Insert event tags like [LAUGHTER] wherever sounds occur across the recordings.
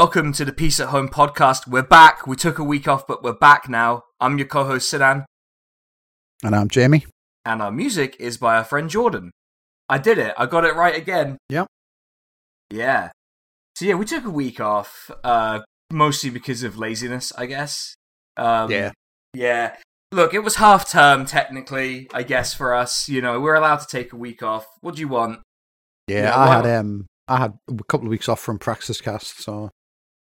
Welcome to the Peace at Home podcast. We're back. We took a week off, but we're back now. I'm your co host, Sinan, And I'm Jamie. and our music is by our friend Jordan. I did it. I got it right again. Yep. Yeah. So, yeah, we took a week off, uh, mostly because of laziness, I guess. Um, Yeah. Yeah. Look, it was half term, technically, I guess, for us. You know, we're allowed to take a week off. What do you want? Yeah, Yeah, I had um I had a couple of weeks off from Praxis Cast, so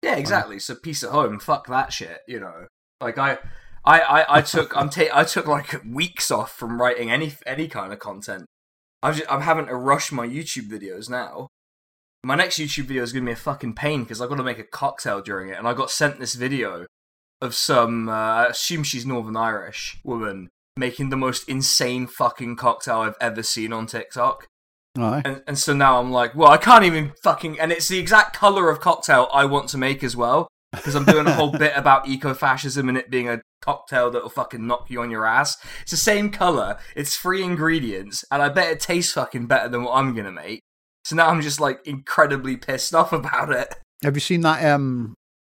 Yeah, exactly. So peace at home. Fuck that shit. You know, like I, I, I, I took I'm ta- I took like weeks off from writing any any kind of content. I'm just, I'm having to rush my YouTube videos now. My next YouTube video is gonna be a fucking pain because I've got to make a cocktail during it, and I got sent this video of some uh, I assume she's Northern Irish woman making the most insane fucking cocktail I've ever seen on TikTok. Aye. And, and so now I'm like, well, I can't even fucking. And it's the exact color of cocktail I want to make as well. Because I'm doing a whole [LAUGHS] bit about eco-fascism and it being a cocktail that'll fucking knock you on your ass. It's the same color, it's three ingredients, and I bet it tastes fucking better than what I'm gonna make. So now I'm just like incredibly pissed off [LAUGHS] about it. Have you seen that um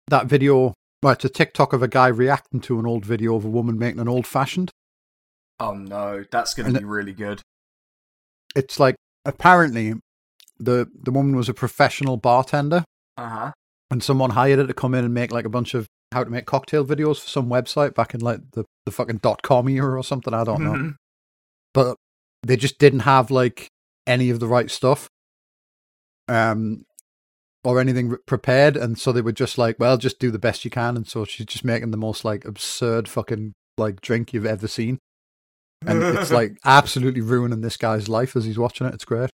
that video? Well, it's a TikTok of a guy reacting to an old video of a woman making an old fashioned. Oh no, that's gonna And be really good. It's like apparently the the woman was a professional bartender, Uh huh. and someone hired her to come in and make like a bunch of how to make cocktail videos for some website back in like the the fucking dot com era or something. I don't know, Mm-hmm. but they just didn't have like any of the right stuff. Um, or anything prepared, and so they were just like, "Well, just do the best you can." And so she's just making the most like absurd fucking like drink you've ever seen, and it's like absolutely ruining this guy's life as he's watching it. It's great.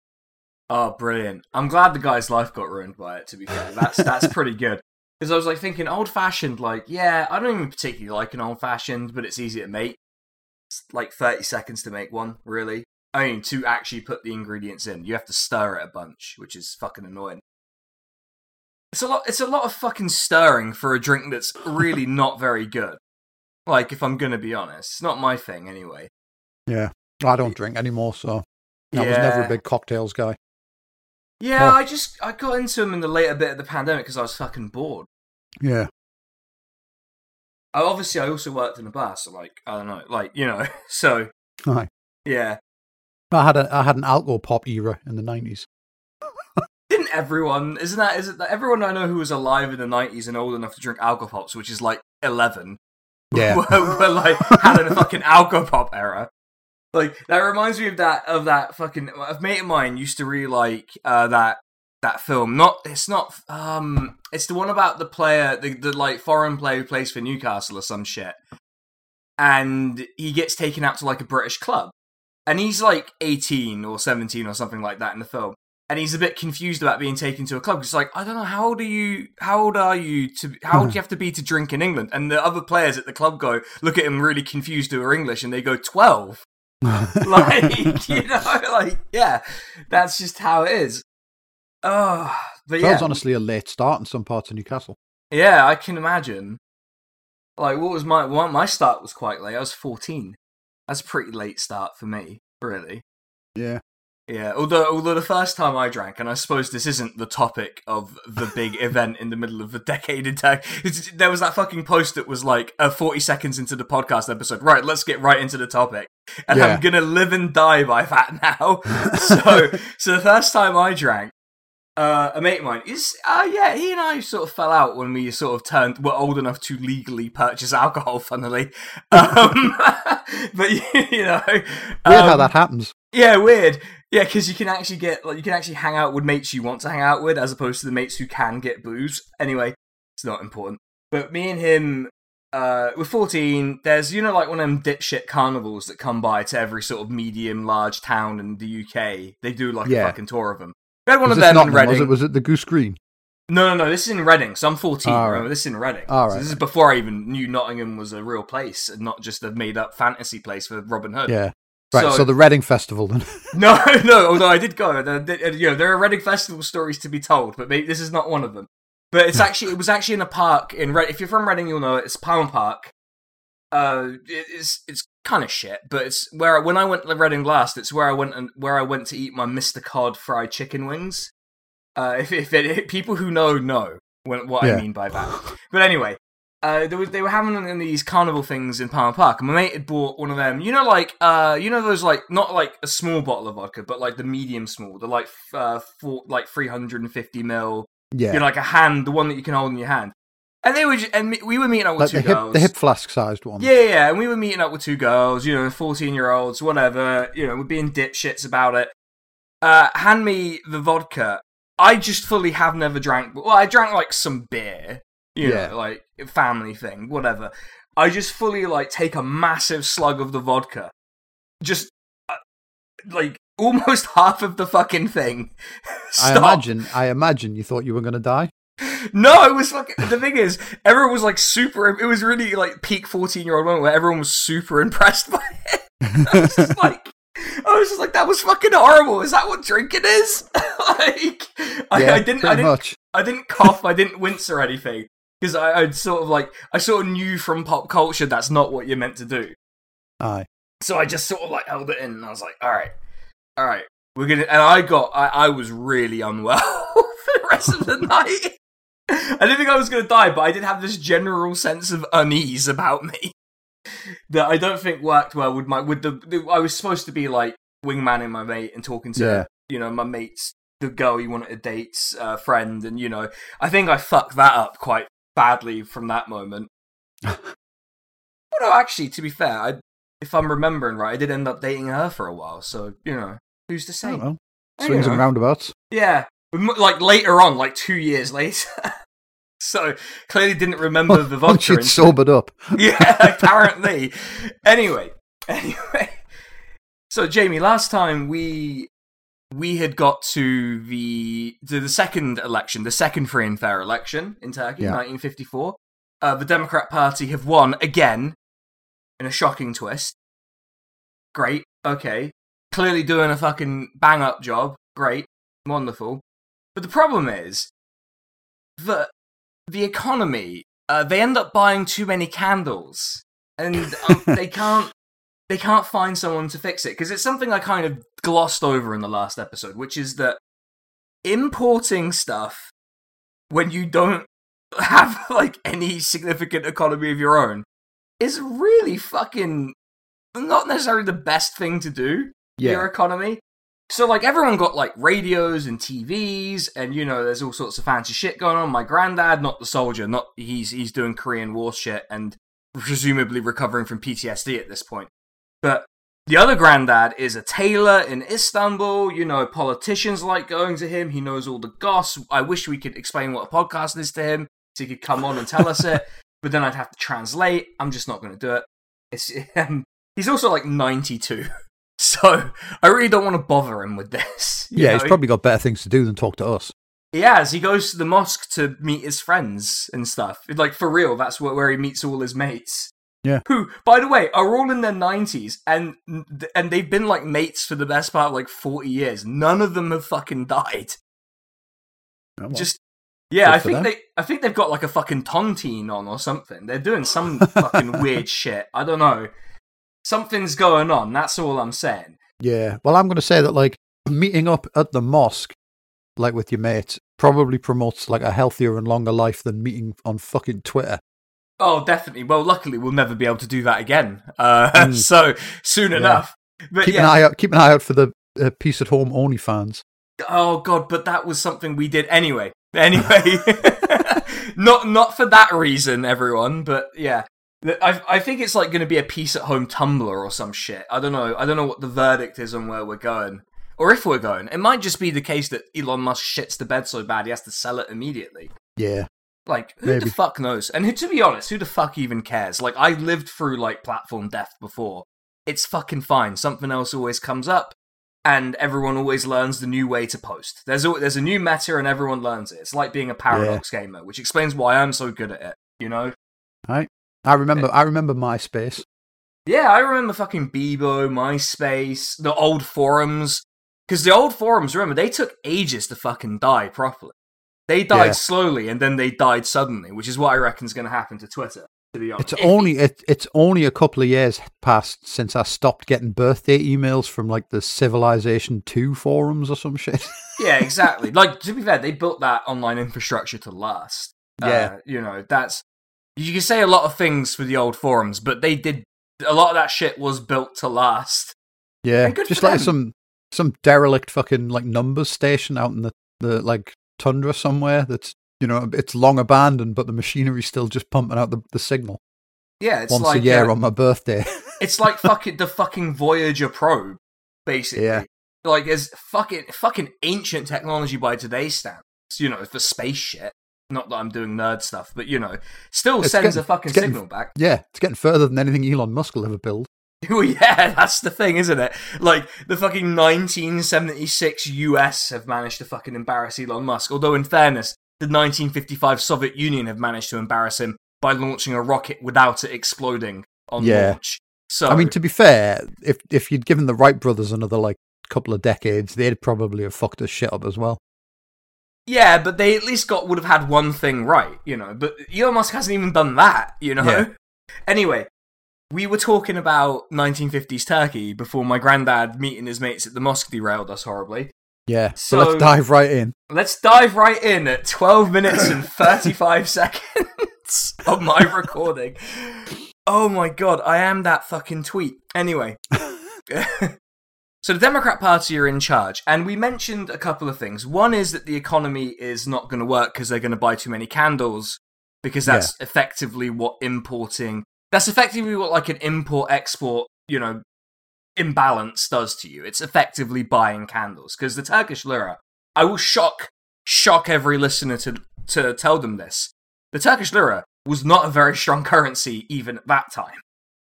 Oh, brilliant! I'm glad the guy's life got ruined by it. To be fair, that's that's pretty good. [LAUGHS] Because I was like thinking, old fashioned, like yeah, I don't even particularly like an old fashioned, but it's easy to make. It's like 30 seconds to make one, really. I mean, to actually put the ingredients in, you have to stir it a bunch, which is fucking annoying. It's a lot. It's a lot of fucking stirring for a drink that's really not very good. Like, if I'm gonna be honest, it's not my thing anyway. Yeah, I don't drink anymore, so I was never a big cocktails guy. Yeah, Oh. I just I got into them in the later bit of the pandemic because I was fucking bored. Yeah, I, obviously, I also worked in a bar, so like I don't know, like you know, [LAUGHS] so Aye. yeah. I had a I had an alcohol pop era in the nineties. [LAUGHS] Didn't everyone? Isn't that? Is it that everyone I know who was alive in the nineties and old enough to drink alcohol pops, which is like eleven, [LAUGHS] Yeah. were, were like had a fucking alcohol pop era. Like that reminds me of that of that fucking a mate of mine used to really like uh, that that film. Not it's not um it's the one about the player the, the like foreign player who plays for Newcastle or some shit. And he gets taken out to like a British club. And he's like 18 or 17 or something like that in the film. And he's a bit confused about being taken to a club. It's like, I don't know, how old are you? How old are you to? How old do you have to be to drink in England? And the other players at the club go look at him really confused who are English, and they go 12 [LAUGHS] like [LAUGHS] you know like yeah that's just how it is. Oh but That yeah. was honestly a late start in some parts of Newcastle. yeah i can imagine. Like what was my well, my start was quite late. I was 14 that's a pretty late start for me really. Yeah, yeah although although the first time i drank and i suppose this isn't the topic of the big [LAUGHS] event in the middle of the decade in tech there was that fucking post that was like uh, 40 seconds into the podcast episode right let's get right into the topic and Yeah. i'm gonna live and die by that [LAUGHS] now so [LAUGHS] so the first time i drank uh, a mate of mine is uh yeah he and I sort of fell out when we sort of turned were old enough to legally purchase alcohol funnily um but you know weird how um, that happens. yeah, weird. Yeah, because you can actually get like you can actually hang out with mates you want to hang out with, as opposed to the mates who can get booze. Anyway, it's not important. But me and him, uh, we're fourteen. There's you know like one of them dipshit carnivals that come by to every sort of medium large town in the UK. They do like Yeah. a fucking tour of them. We had one Was of them in Reading. Was it was it the Goose Green? No, no, no. This is in Reading. So I'm 14. All right. Remember, this is in Reading. All So right. this is before I even knew Nottingham was a real place and not just a made up fantasy place for Robin Hood. Yeah. Right, so, So- the Reading Festival then. [LAUGHS] No, [LAUGHS] no. Although I did go, there, there- you know, there are Reading Festival stories to be told, but maybe this is not one of them. But it's actually, it was actually in a park in Red. If you're from Reading, you'll know it. It's Palmer Park. Uh, it- it's it's kind of shit, but it's where when I went to Reading last, it's where I went and where I went to eat my Mister Cod fried chicken wings. Uh, [LAUGHS] if if it, people who know know what Yeah. I mean by that. But anyway, uh, there was, they were having one of these carnival things in Palmer Park, and my mate had bought one of them. You know, like uh, you know those like not like a small bottle of vodka, but like the medium small, the like uh, four, like three hundred and fifty mil. Yeah, You know, like a hand, the one that you can hold in your hand. And they were, just, and we were meeting up with like two the hip, girls. the hip flask sized one. Yeah, yeah, and we were meeting up with two girls, you know, 14 year olds, whatever, you know, we're being dipshits about it. Uh, hand me the vodka. I just fully have never drank, well, I drank like some beer, you Yeah. know, like family thing, whatever. I just fully like take a massive slug of the vodka. Just uh, like [LAUGHS] almost half of the fucking thing. I imagine. I imagine you thought you were going to die. No, it was fucking. The thing is, everyone was like super. It was really like peak fourteen-year-old moment where everyone was super impressed by it. [LAUGHS] I was just [LAUGHS] like, I was just like, that was fucking horrible. Is that what drinking is? like, I, yeah, I didn't, pretty I didn't, much. I didn't cough. I didn't wince or anything because I, I'd sort of like, I sort of knew from pop culture that's not what you're meant to do. Aye. So I just sort of like held it in, and I was like, all right, all right, we're gonna. And I got, I, I was really unwell [LAUGHS] for the rest of the [LAUGHS] night. I didn't think I was gonna die, but I did have this general sense of unease about me [LAUGHS] that I don't think worked well with my with the. the I was supposed to be like wingmanning my mate and talking to Yeah. you know my mates, the girl he wanted to date's uh, friend, and you know I think I fucked that up quite badly from that moment. [LAUGHS] well, no, actually, to be fair, I if I'm remembering right, I did end up dating her for a while. So you know, who's to say? Oh, you Swings and roundabouts. Yeah, like later on, like two years later. [LAUGHS] so clearly didn't remember [LAUGHS] the vodka. and- sobered up. yeah, apparently. Anyway, anyway. So Jamie, last time we we had got to the to the second election, the second free and fair election in Turkey, Yeah. 1954. Uh, the Democrat Party have won again in a shocking twist. Great, okay. Clearly doing a fucking bang up job. Great, wonderful. But the problem is that the economy, uh, they end up buying too many candles, and um, [LAUGHS] they can't they can't find someone to fix it because it's something I kind of glossed over in the last episode, which is that importing stuff when you don't [LAUGHS] have like any significant economy of your own is really fucking not necessarily the best thing to do Yeah. your economy. So like everyone got like radios and TVs and you know there's all sorts of fancy shit going on. My granddad, not the soldier, not he's he's doing Korean War shit and presumably recovering from PTSD at this point. But the other granddad is a tailor in Istanbul. You know, politicians like going to him. He knows all the goss. I wish we could explain what a podcast is to him so he could come on and tell us it. [LAUGHS] But then I'd have to translate. I'm just not going to do it. It's, [LAUGHS] um, he's also like 92. [LAUGHS] So I really don't want to bother him with this. Yeah, he's probably got better things to do than talk to us. He has. He goes to the mosque to meet his friends and stuff. Like for real, that's where he meets all his mates. Yeah. Who, by the way, are all in their nineties and and they've been like mates for the best part of like forty years. None of them have fucking died. Oh, well. Just yeah, Good I think them. they I think they've got like a fucking tontine on or something. They're doing some [LAUGHS] fucking weird shit. I don't know. Something's going on. That's all I'm saying. Yeah. Well, I'm going to say that like meeting up at the mosque, like with your mates, probably promotes like a healthier and longer life than meeting on fucking Twitter. Oh, definitely. Well, luckily we'll never be able to do that again. Uh, Mm. [LAUGHS] so soon Yeah. enough. But Keep yeah. an eye out. Keep an eye out for the uh, peace at home only fans. Oh god, but that was something we did anyway. Anyway, [LAUGHS] not not for that reason, everyone. But yeah, I I think it's like going to be a peace at home Tumblr or some shit. I don't know. I don't know what the verdict is on where we're going, or if we're going. It might just be the case that Elon Musk shits the bed so bad he has to sell it immediately. Yeah. Like, who Maybe. the fuck knows? And to be honest, who the fuck even cares? Like, I lived through like platform death before. It's fucking fine. Something else always comes up, and everyone always learns the new way to post. There's a, there's a new meta, and everyone learns it. It's like being a paradox gamer, which explains why I'm so good at it. You know? I remember. I remember MySpace. Yeah, I remember fucking Bebo, MySpace, the old forums. Because the old forums, remember, they took ages to fucking die properly. They died Yeah. slowly, and then they died suddenly, which is what I reckon is going to happen to Twitter. To be honest, It's only it, it's only a couple of years past since I stopped getting birthday emails from like the Civilization Two forums or some shit. [LAUGHS] yeah, exactly. like to be fair, they built that online infrastructure to last. Yeah. Uh, you know, that's you can say a lot of things for the old forums, but they did a lot of that shit was built to last. Yeah, just like some some derelict fucking like numbers station out in the the like tundra somewhere. That's you know it's long abandoned, but the machinery's still just pumping out the, the signal Yeah, it's once like a year uh, on my birthday. [LAUGHS] it's like fucking the fucking Voyager probe, basically. Yeah. Like it's fucking fucking ancient technology by today's standards. You know, for space shit. Not that I'm doing nerd stuff, but you know, still It's sends getting- a fucking getting- signal back. yeah, it's getting further than anything Elon Musk will ever build. [LAUGHS] Well, yeah, that's the thing, isn't it? Like the fucking 1976 US have managed to fucking embarrass Elon Musk. Although, in fairness, the 1955 Soviet Union have managed to embarrass him by launching a rocket without it exploding on Yeah. launch. So I mean, to be fair, if if you'd given the Wright brothers another like couple of decades, they'd probably have fucked us shit up as well. yeah, but they at least got would have had one thing right, you know. But Elon Musk hasn't even done that, you know. Yeah. [LAUGHS] Anyway, we were talking about 1950s Turkey before my granddad meeting his mates at the mosque derailed us horribly. Yeah. So, So- let's dive right in. Let's dive right in at 12 minutes and 35 [LAUGHS] seconds of my recording. Oh my god, I am that fucking tweet. Anyway. [LAUGHS] so the Democrat Party are in charge, and we mentioned a couple of things. One is that the economy is not going to work because they're going to buy too many candles, because that's effectively what importing. That's effectively what like an import export, you know, imbalance does to you. It's effectively buying candles because the Turkish lira. I will shock shock every listener to to tell them this. The Turkish lira was not a very strong [LAUGHS] currency even at that time.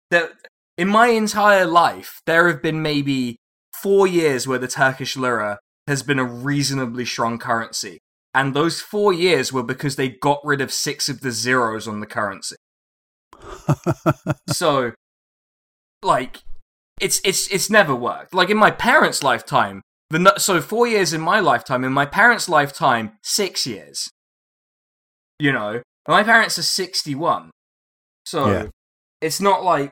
There, in my entire life, there have been maybe four years where the Turkish lira has been a reasonably strong currency. And those four years were because they got rid of six of the zeros on the currency. [LAUGHS] so, like, it's it's it's never worked. Like in my parents' lifetime, the so four years in my lifetime. In my parents' lifetime, six years. You know, my parents are sixty-one, so Yeah. it's not like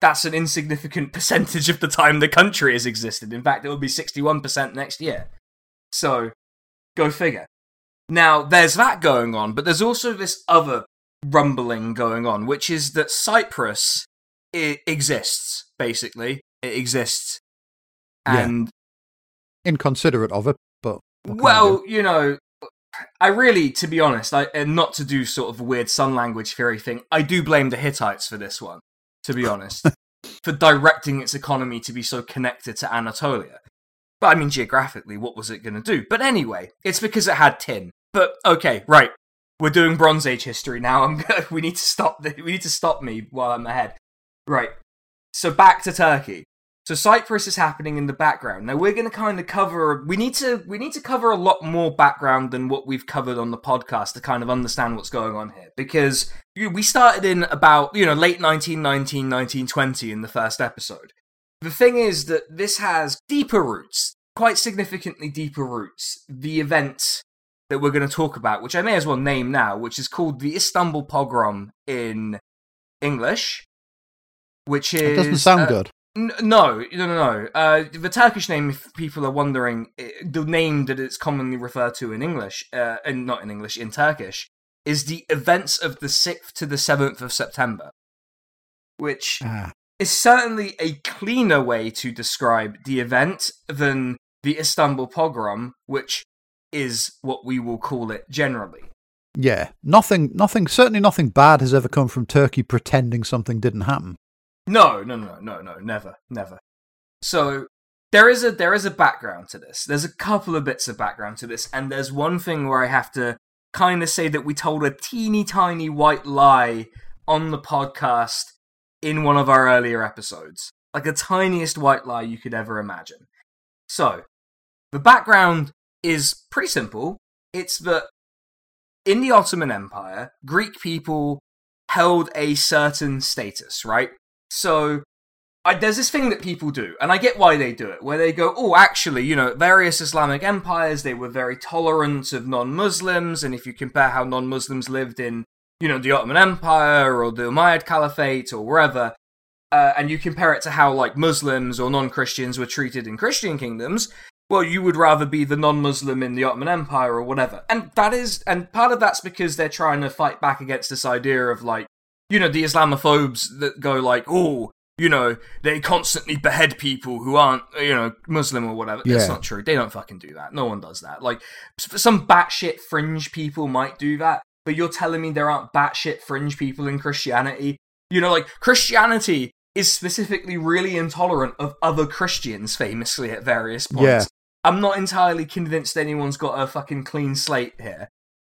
that's an insignificant [LAUGHS] percentage of the time the country has existed. In fact, it will be sixty-one percent next year. So, go figure. Now, there's that going on, but there's also this other rumbling going on, which is that Cyprus it exists. Basically, it exists, Yeah. and Inconsiderate of it, but what can you well, you know, I really, to be honest, I and not to do sort of a weird sun language theory thing, I do blame the Hittites for this one. To be honest, [LAUGHS] for directing its economy to be so connected to Anatolia. But I mean, geographically, what was it going to do? But anyway, it's because it had tin. But okay, right, we're doing Bronze Age history now. I'm [LAUGHS] we need to stop. The, we need to stop me while I'm ahead. Right. So back to Turkey. So Cyprus is happening in the background. Now we're going to kind of cover. We need to. We need to cover a lot more background than what we've covered on the podcast to kind of understand what's going on here. Because we started in about you know late 1919, 1920 in the first episode. The thing is that this has deeper roots, quite significantly deeper roots. The event that we're going to talk about, which I may as well name now, which is called the Istanbul pogrom in English, which is It doesn't sound uh, good. N- no, no, no, no. Uh, the Turkish name, if people are wondering, i the name that it's commonly referred to in English, uh, and not in English, in Turkish, is the events of the 6th to the 7th of September, which Ah, is certainly a cleaner way to describe the event than the Istanbul pogrom, which is what we will call it generally. yeah, nothing, nothing. Certainly, nothing bad has ever come from Turkey pretending something didn't happen. No, no, no, no, no, never, never. So there is a there is a background to this. There's a couple of bits of background to this, and there's one thing where I have to kind of say that we told a teeny tiny white lie on the podcast in one of our earlier episodes. Like the tiniest white lie you could ever imagine. So, the background is pretty simple. It's that in the Ottoman Empire, Greek people held a certain status, right? So I, there's this thing that people do, and I get why they do it, where they go, oh, actually, you know, various Islamic empires, they were very tolerant of non-Muslims, and if you compare how non-Muslims lived in, you know, the Ottoman Empire or the Umayyad Caliphate or wherever, uh, and you compare it to how, like, Muslims or non-Christians were treated in Christian kingdoms, well, you would rather be the non-Muslim in the Ottoman Empire or whatever. And that is, and part of that's because they're trying to fight back against this idea of like, you know, the Islamophobes that go like, oh, you know, they constantly behead people who aren't, you know, Muslim or whatever. That's not true. They don't fucking do that. No one does that. Like, some batshit fringe people might do that, but you're telling me there aren't batshit fringe people in Christianity? You know, like, Christianity is specifically really intolerant of other Christians, famously, at various points. Yeah. I'm not entirely convinced anyone's got a fucking clean slate here.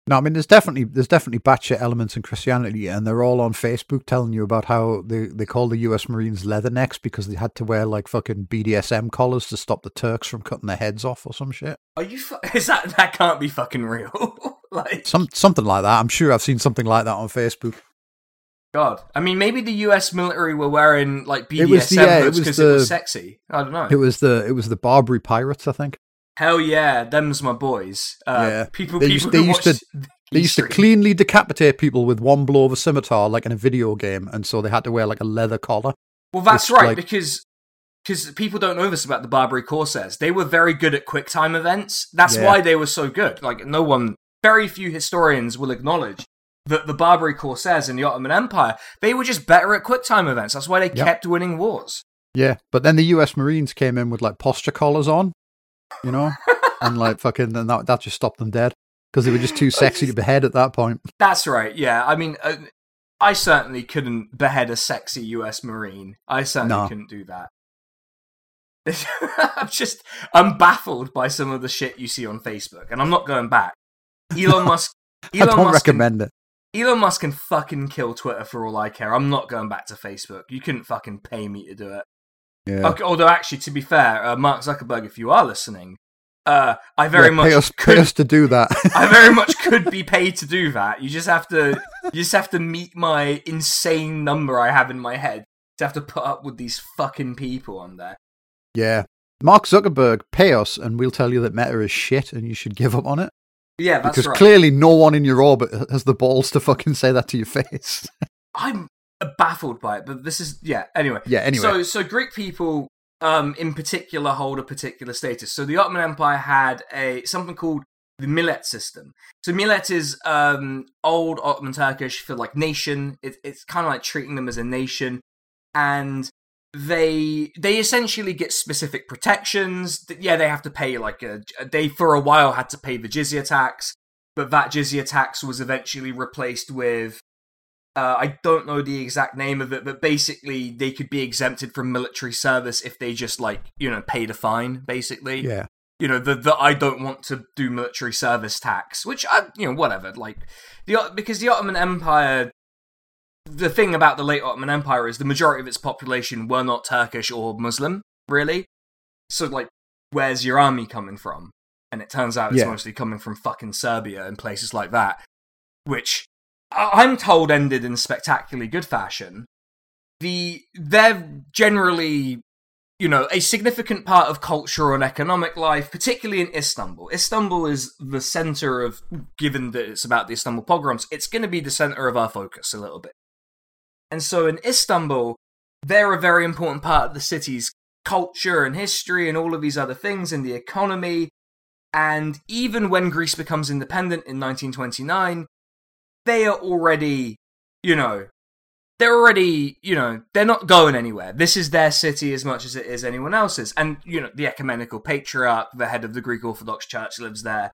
No, I mean there's definitely there's definitely batshit elements in Christianity, and they're all on Facebook telling you about how they they call the U.S. Marines leathernecks because they had to wear like fucking BDSM collars to stop the Turks from cutting their heads off or some shit. Are you? Fu- [LAUGHS] is that that can't be fucking real? [LAUGHS] like, Some something like that. I'm sure I've seen something like that on Facebook. God. I mean, maybe the U.S. military were wearing like BDSM It was the- yeah, it because it was sexy. I don't know. It was the it was the Barbary pirates, I think. Hell yeah, them's my boys. Uh, Yeah. people, They people used- they used to- watch They used to cleanly decapitate people with one blow of a scimitar, like in a video game, and so they had to wear like a leather collar. Well, that's right like- because because people don't know this about the Barbary Corsairs. They were very good at quick time events. That's Yeah. why they were so good. Like no one, very few historians will acknowledge that the Barbary Corsairs in the Ottoman Empire they were just better at quick time events. That's why they Yep. kept winning wars. Yeah, but then the U.S. Marines came in with like posture collars on, you know, [LAUGHS] and like fucking, and that that just stopped them dead because they were just too sexy to behead at that point. [LAUGHS] That's right. Yeah, I mean, uh, I certainly couldn't behead a sexy U.S. Marine. I certainly No. couldn't do that. [LAUGHS] I'm just, I'm baffled by some of the shit you see on Facebook, and I'm not going back. Elon Musk. I Elon don't Musk can- recommend it. Elon Musk can fucking kill Twitter for all I care. I'm not going back to Facebook. You couldn't fucking pay me to do it. Yeah, Okay, although, actually, to be fair, uh, Mark Zuckerberg, if you are listening, uh, I very Yeah, much pay us, could. to do that. [LAUGHS] I very much [LAUGHS] could be paid to do that. You just have to. You just have to meet my insane number I have in my head to have to put up with these fucking people on there. yeah, Mark Zuckerberg, pay us, and we'll tell you that Meta is shit, and you should give up on it Yeah, that's because right. clearly no one in your orbit has the balls to fucking say that to your [LAUGHS] face. I'm baffled by it, but this is yeah. Anyway, yeah. Anyway, So, so Greek people, um, in particular, hold a particular status. So, the Ottoman Empire had a something called the millet system. So, millet is um, old Ottoman Turkish for like nation. It, it's kind of like treating them as a nation, and they they essentially get specific protections. Yeah, they have to pay like a they for a while had to pay the jizya tax, but that jizya tax was eventually replaced with uh, I don't know the exact name of it, but basically they could be exempted from military service if they just like you know paid a fine. Basically, yeah, you know the the I don't want to do military service tax, which I you know whatever. Like the because the Ottoman Empire, the thing about the late Ottoman Empire is the majority of its population were not Turkish or Muslim, really. So like, where's your army coming from? And it turns out it's Yeah. mostly coming from fucking Serbia and places like that, which I'm told ended in spectacularly good fashion. The they're generally you know, a significant part of cultural and economic life, particularly in Istanbul. Istanbul is the center of, given that it's about the Istanbul pogroms, it's going to be the center of our focus a little bit. And so in Istanbul, they're a very important part of the city's culture and history and all of these other things and the economy. And even when Greece becomes independent in 1929, they are already, you know, they're already, you know, they're not going anywhere. This is their city as much as it is anyone else's. And, you know, the ecumenical patriarch, the head of the Greek Orthodox Church, lives there,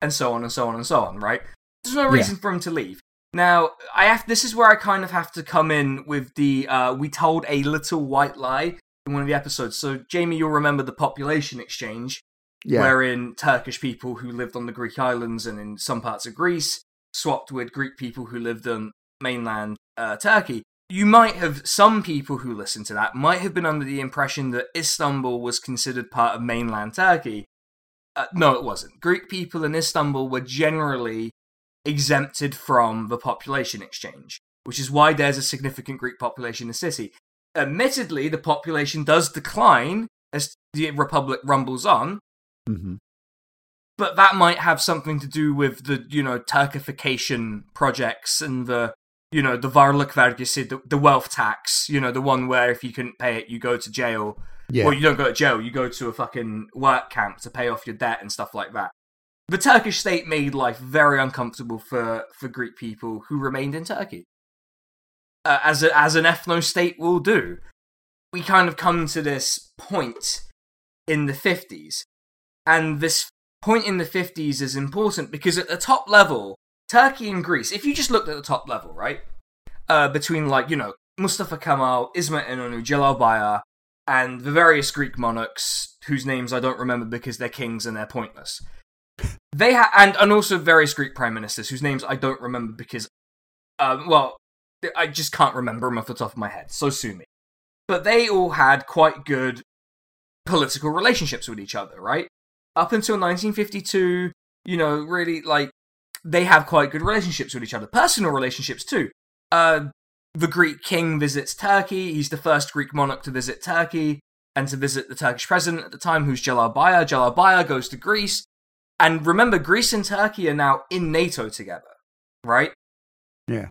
and so on and so on and so on, right? There's no Yeah. reason for him to leave. Now, I have this is where I kind of have to come in with the uh, we told a little white lie in one of the episodes. So, Jamie, you'll remember the population exchange yeah, wherein Turkish people who lived on the Greek islands and in some parts of Greece swapped with Greek people who lived on mainland uh, Turkey. You might have, some people who listened to that might have been under the impression that Istanbul was considered part of mainland Turkey. Uh, no, it wasn't. Greek people in Istanbul were generally exempted from the population exchange, which is why there's a significant Greek population in the city. Admittedly, the population does decline as the Republic rumbles on, hmm but that might have something to do with the you know Turkification projects and the you know, the Varlıkvergisi, the, the wealth tax, you know, the one where if you couldn't pay it, you go to jail. Yeah. Well, you don't go to jail, you go to a fucking work camp to pay off your debt and stuff like that. The Turkish state made life very uncomfortable for, for Greek people who remained in Turkey. Uh, as, a, as an ethno state will do. We kind of come to this point in the 50s. And this point in the 50s is important because at the top level, Turkey and Greece, if you just looked at the top level, right? Uh, between, like, you know, Mustafa Kemal, Ismet Inonu, Celal Bayar, and the various Greek monarchs whose names I don't remember because they're kings and they're pointless. They ha- and and also various Greek prime ministers whose names I don't remember because, um, well, I just can't remember them off the top of my head. So sue me. But they all had quite good political relationships with each other, right? Up until 1952, you know, really like they have quite good relationships with each other, personal relationships too. Uh, the Greek king visits Turkey. He's the first Greek monarch to visit Turkey and to visit the Turkish president at the time, who's Celal Bayar. Celal Bayar goes to Greece. And remember, Greece and Turkey are now in NATO together, right? Yeah.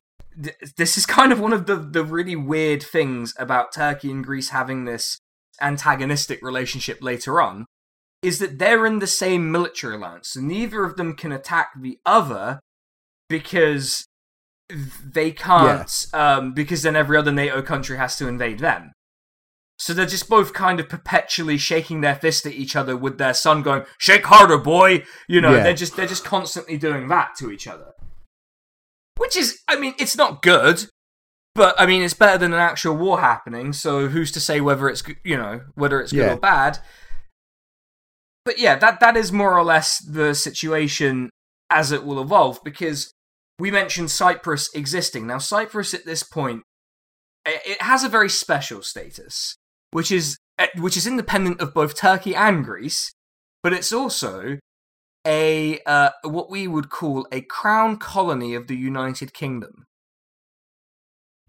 This is kind of one of the, the really weird things about Turkey and Greece having this antagonistic relationship later on, is that they're in the same military alliance. So neither of them can attack the other because they can't, yeah. um, because then every other NATO country has to invade them. So they're just both kind of perpetually shaking their fist at each other with their son going, "Shake harder, boy!" You know, yeah. they're just they're just constantly doing that to each other. Which is, I mean, it's not good, but I mean, it's better than an actual war happening. So who's to say whether it's you know whether it's good yeah. or bad? But yeah, that that is more or less the situation as it will evolve because we mentioned Cyprus existing. Now, Cyprus at this point it has a very special status which is eh, which is independent of both Turkey and Greece, but it's also a uh, what we would call a crown colony of the United Kingdom.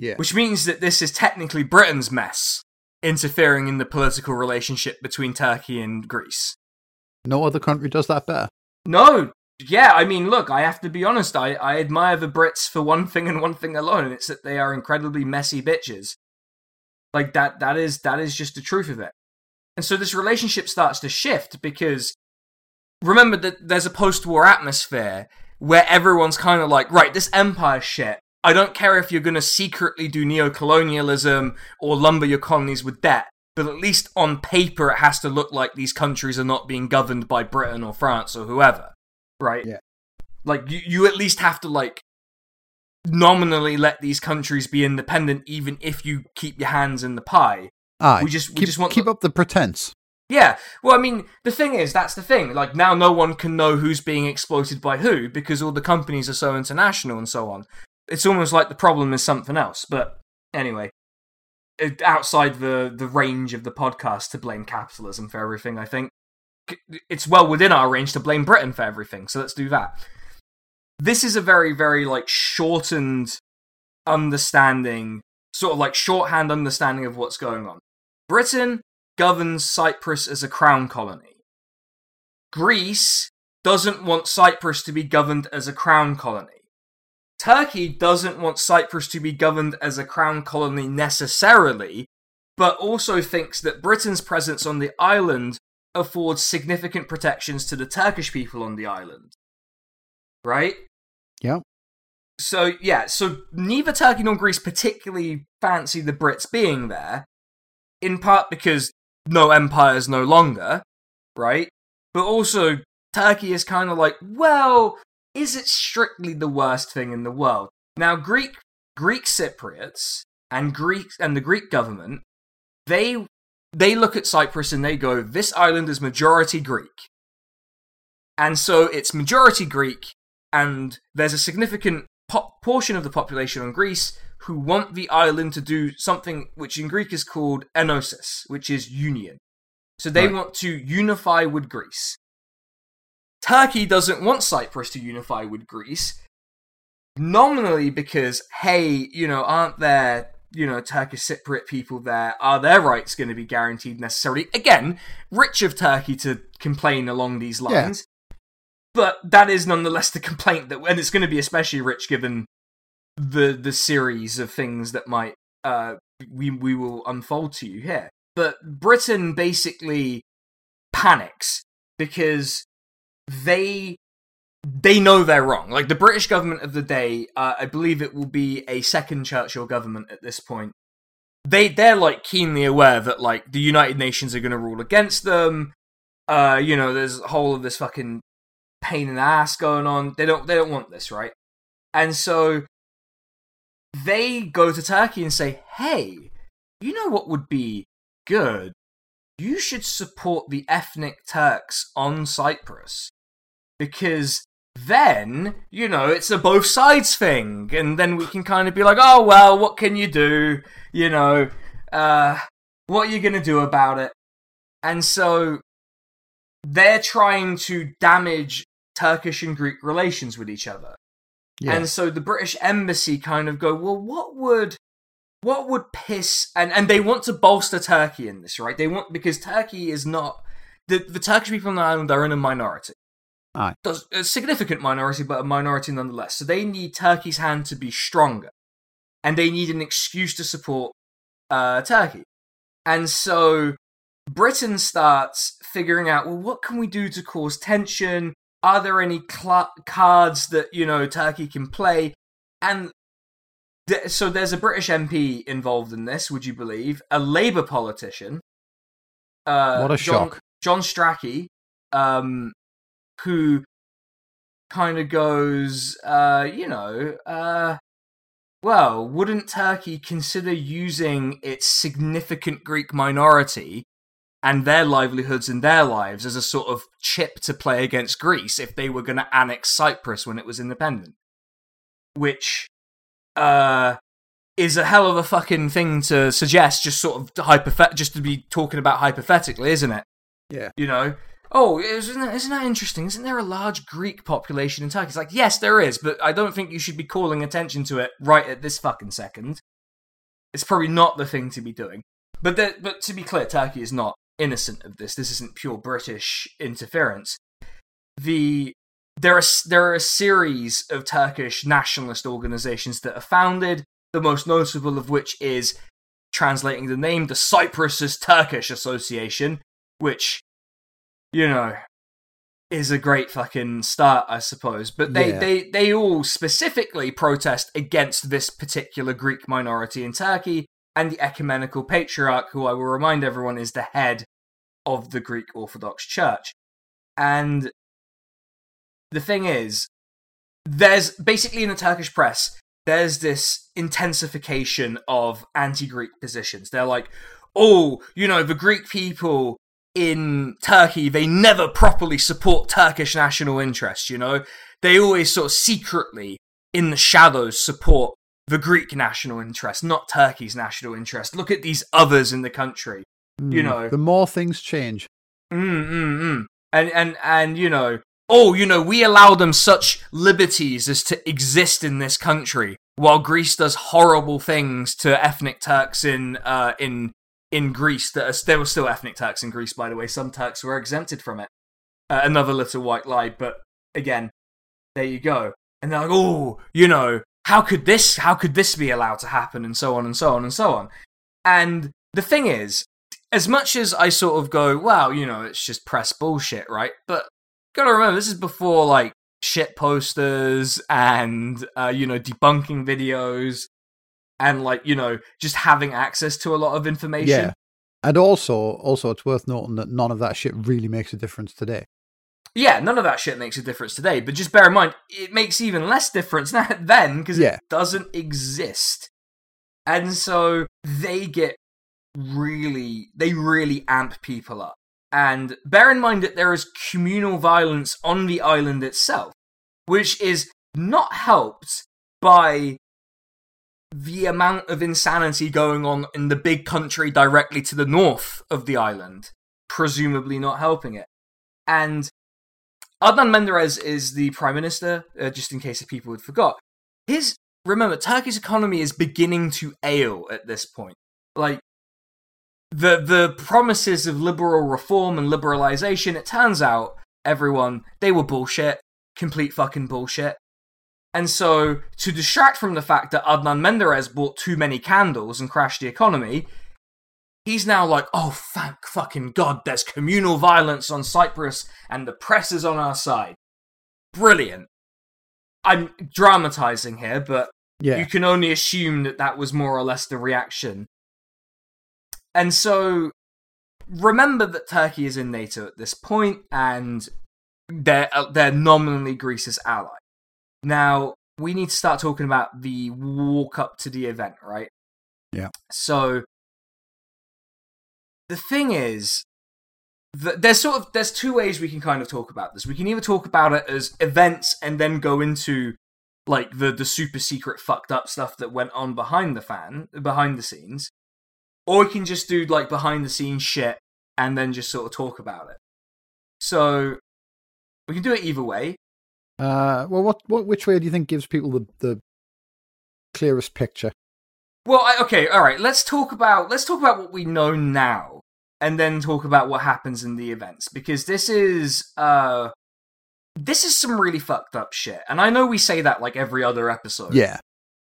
Yeah. Which means that this is technically Britain's mess interfering in the political relationship between Turkey and Greece. No other country does that better. No. Yeah, I mean, look, I have to be honest. I, I admire the Brits for one thing and one thing alone, and it's that they are incredibly messy bitches. Like that that is that is just the truth of it. And so this relationship starts to shift because remember that there's a post-war atmosphere where everyone's kind of like, right, this empire shit. I don't care if you're going to secretly do neo-colonialism or lumber your colonies with debt, but at least on paper it has to look like these countries are not being governed by Britain or France or whoever, right? Yeah. Like you, you at least have to like nominally let these countries be independent, even if you keep your hands in the pie. Aye. We just we keep, just want keep the... up the pretense. Yeah. Well, I mean, the thing is, that's the thing. Like now, no one can know who's being exploited by who because all the companies are so international and so on. It's almost like the problem is something else. But anyway, outside the the range of the podcast to blame capitalism for everything, I think it's well within our range to blame Britain for everything. So let's do that this is a very very like shortened understanding sort of like shorthand understanding of what's going on. Britain governs cyprus as a crown colony. Greece doesn't want cyprus to be governed as a crown colony. Turkey doesn't want cyprus to be governed as a crown colony necessarily but also thinks that britain's presence on the island affords significant protections to the turkish people on the island right? Yeah. So yeah, so neither Turkey nor Greece particularly fancy the Brits being there, in part because no empire is no longer, right? But also Turkey is kind of like, well, is it strictly the worst thing in the world? Now Greek Greek Cypriots and Greek and the Greek government, they they look at Cyprus and they go, this island is majority Greek. And so it's majority Greek, and there's a significant po- portion of the population on Greece who want the island to do something which in Greek is called enosis, which is union. So they right. want to unify with Greece. Turkey doesn't want Cyprus to unify with Greece, nominally because, hey, you know, aren't there, you know, Turkish Cypriot people there? Are their rights going to be guaranteed necessarily? Again, rich of Turkey to complain along these lines. But that is nonetheless the complaint that, and it's going to be especially rich given the the series of things that might uh we we will unfold to you here. But Britain basically panics because they they know they're wrong. Like the British government of the day, uh, I believe it will be a second Churchill government at this point. They they're like keenly aware that like the United Nations are going to rule against them. Uh, you know, there's a whole of this fucking pain in the ass going on. They don't they don't want this, right? And so they go to Turkey and say, "Hey, you know what would be good? You should support the ethnic Turks on Cyprus." Because then, you know, it's a both sides thing. And then we can kind of be like, oh, well, what can you do? You know, uh, what are you going to do about it? And so they're trying to damage Turkish and Greek relations with each other. Yeah. And so the British embassy kind of go, well, what would what would piss and and they want to bolster Turkey in this, right? They want because Turkey is not the the Turkish people on the island are in a minority. Aye. A significant minority, but a minority nonetheless. So they need Turkey's hand to be stronger. And they need an excuse to support uh, Turkey. And so Britain starts figuring out, well, what can we do to cause tension? Are there any cl- cards that, you know, Turkey can play? And th- so there's a British MP involved in this, would you believe? A Labour politician. Uh, what a John, shock. John Strachey, um, who kind of goes, uh, you know, uh, well, wouldn't Turkey consider using its significant Greek minority and their livelihoods and their lives as a sort of chip to play against Greece if they were going to annex Cyprus when it was independent? Which, uh, is a hell of a fucking thing to suggest, just sort of hypothet- just to be talking about hypothetically, isn't it? Yeah. You know, oh, isn't that, isn't that interesting? Isn't there a large Greek population in Turkey? It's like, yes, there is, but I don't think you should be calling attention to it right at this fucking second. It's probably not the thing to be doing. But the, but to be clear, Turkey is not innocent of this. This isn't pure British interference. The there are there are a series of Turkish nationalist organizations that are founded. The most notable of which is translating the name the Cyprus Turkish Association, which you know, is a great fucking start, I suppose. But they, yeah. they, they all specifically protest against this particular Greek minority in Turkey and the ecumenical patriarch, who I will remind everyone is the head of the Greek Orthodox Church. And the thing is, there's basically in the Turkish press, there's this intensification of anti Greek positions. They're like, oh, you know, the Greek people in Turkey, they never properly support Turkish national interests, you know? They always sort of secretly, in the shadows, support the Greek national interest, not Turkey's national interest. Look at these others in the country, mm, you know? The more things change. Mm, mm, mm. And, and, and, you know, oh, you know, we allow them such liberties as to exist in this country, while Greece does horrible things to ethnic Turks in, uh, in in Greece that are, there were still ethnic Turks in Greece, by the way. Some Turks were exempted from it. Uh, another little white lie, but again, there you go. And they're like, oh, you know, how could this, how could this be allowed to happen, and so on and so on and so on. And the thing is, as much as I sort of go, wow, you know, it's just press bullshit, right? But gotta remember, this is before like shit posters and uh, you know debunking videos and like you know just having access to a lot of information. Yeah, and also also it's worth noting that none of that shit really makes a difference today. Yeah, none of that shit makes a difference today. But just bear in mind, it makes even less difference [LAUGHS] then because yeah. it doesn't exist. And so they get really, they really amp people up. And bear in mind that there is communal violence on the island itself, which is not helped by the amount of insanity going on in the big country directly to the north of the island, presumably not helping it. And Adnan Menderes is the prime minister, uh, just in case if people had forgot. His remember, Turkey's economy is beginning to ail at this point. Like the the promises of liberal reform and liberalization, it turns out everyone they were bullshit, complete fucking bullshit. And so, to distract from the fact that Adnan Menderes bought too many candles and crashed the economy, he's now like, oh, thank fucking God, there's communal violence on Cyprus and the press is on our side. Brilliant. I'm dramatizing here, but Yeah. you can only assume that that was more or less the reaction. And so, remember that Turkey is in NATO at this point, and they're uh, they're nominally Greece's ally. Now we need to start talking about the walk up to the event, right? Yeah. So the thing is, that there's sort of there's two ways we can kind of talk about this. We can either talk about it as events and then go into like the the super secret fucked up stuff that went on behind the fan behind the scenes or we can just do like behind the scenes shit and then just sort of talk about it so we can do it either way Uh, well, what, what, which way do you think gives people the, the clearest picture? Well I, okay all right let's talk about let's talk about what we know now and then talk about what happens in the events because this is uh this is some really fucked up shit and i know we say that like every other episode Yeah,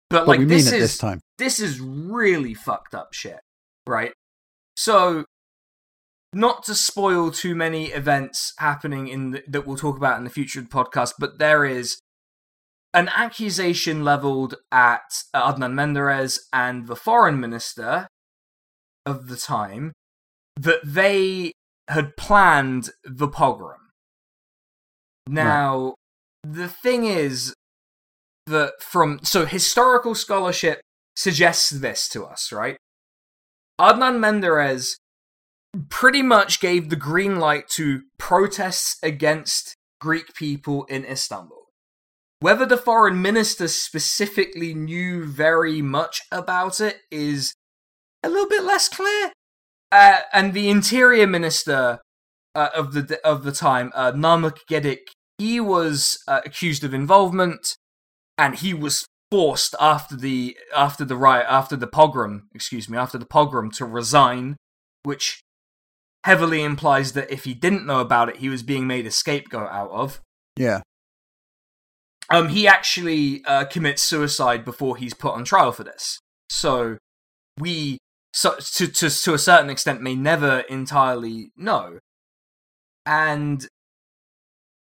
but but like we mean this it is this time. this is really fucked up shit, right? So, not to spoil too many events happening in the, that we'll talk about in the future of the podcast, but there is an accusation leveled at Adnan Menderes and the foreign minister of the time that they had planned the pogrom. Now, the thing is that from so historical scholarship suggests this to us, right? Adnan Menderes pretty much gave the green light to protests against Greek people in Istanbul. Whether the foreign minister specifically knew very much about it is a little bit less clear. Uh, and the interior minister uh, of the of the time, uh, Namık Gedik, he was uh, accused of involvement, and he was forced after the after the riot after the pogrom, excuse me, after the pogrom to resign, which heavily implies that if he didn't know about it, he was being made a scapegoat out of. Yeah, Um, he actually uh, commits suicide before he's put on trial for this. So we, so, to, to to a certain extent, may never entirely know. And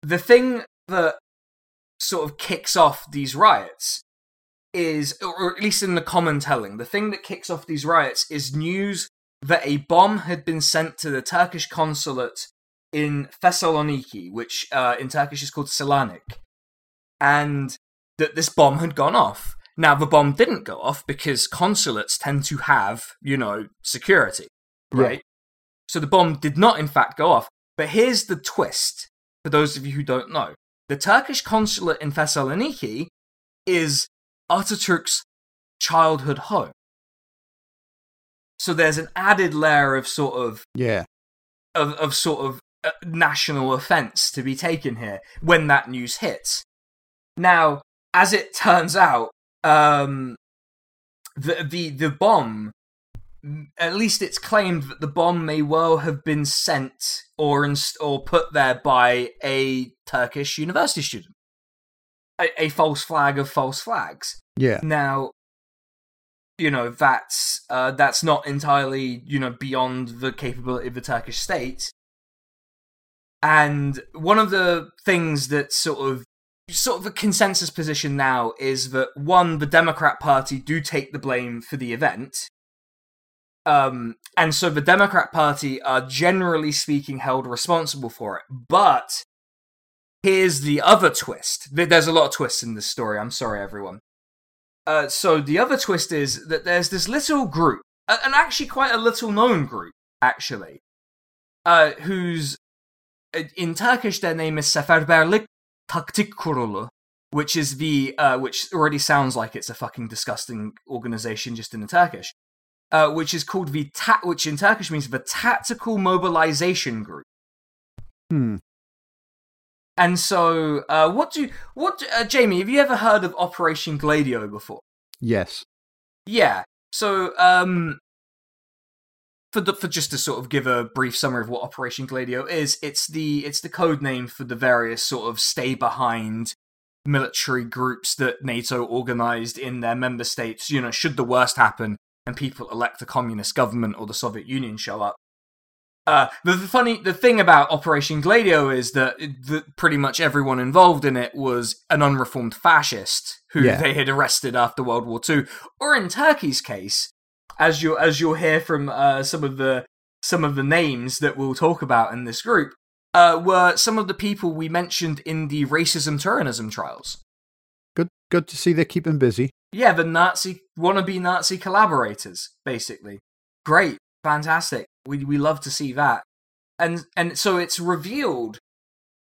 the thing that sort of kicks off these riots is, or at least in the common telling, the thing that kicks off these riots is news that a bomb had been sent to the Turkish consulate in Thessaloniki, which uh, in Turkish is called Selanik, and that this bomb had gone off. Now, the bomb didn't go off because consulates tend to have, you know, security, Yeah. right? So the bomb did not, in fact, go off. But here's the twist for those of you who don't know the Turkish consulate in Thessaloniki is Ataturk's childhood home. So there's an added layer of sort of yeah, of, of sort of uh, national offense to be taken here when that news hits. Now, as it turns out, um, the the the bomb, at least it's claimed that the bomb may well have been sent or inst- or put there by a Turkish university student, a, a false flag of false flags. yeah, Now, you know that's uh, that's not entirely you know beyond the capability of the Turkish state. And one of the things that sort of sort of a consensus position now is that one, the Democrat Party do take the blame for the event. Um, and so the Democrat Party are generally speaking held responsible for it. But here's the other twist. There's a lot of twists in this story. I'm sorry, everyone. Uh, so the other twist is that there's this little group, and actually quite a little known group, actually, uh, whose uh, in Turkish their name is Seferberlik Taktik Kurulu, which is the uh, which already sounds like it's a fucking disgusting organization just in the Turkish, uh, which is called the ta- which in Turkish means the Tactical Mobilization Group. hmm. And so, uh, what do what uh, Jamie? Have you ever heard of Operation Gladio before? yes, Yeah. So, um, for the, for just to sort of give a brief summary of what Operation Gladio is, it's the it's the code name for the various sort of stay behind military groups that NATO organized in their member states, you know, should the worst happen and people elect a communist government or the Soviet Union show up. Uh, the, the funny, the thing about Operation Gladio is that, that pretty much everyone involved in it was an unreformed fascist who Yeah. they had arrested after World War II, or in Turkey's case, as you as you'll hear from uh, some of the some of the names that we'll talk about in this group, uh, were some of the people we mentioned in the racism Turanism trials. Good, good to see they're keeping busy. Yeah, the Nazi wannabe Nazi collaborators, basically. Great, fantastic. We we love to see that. And and so it's revealed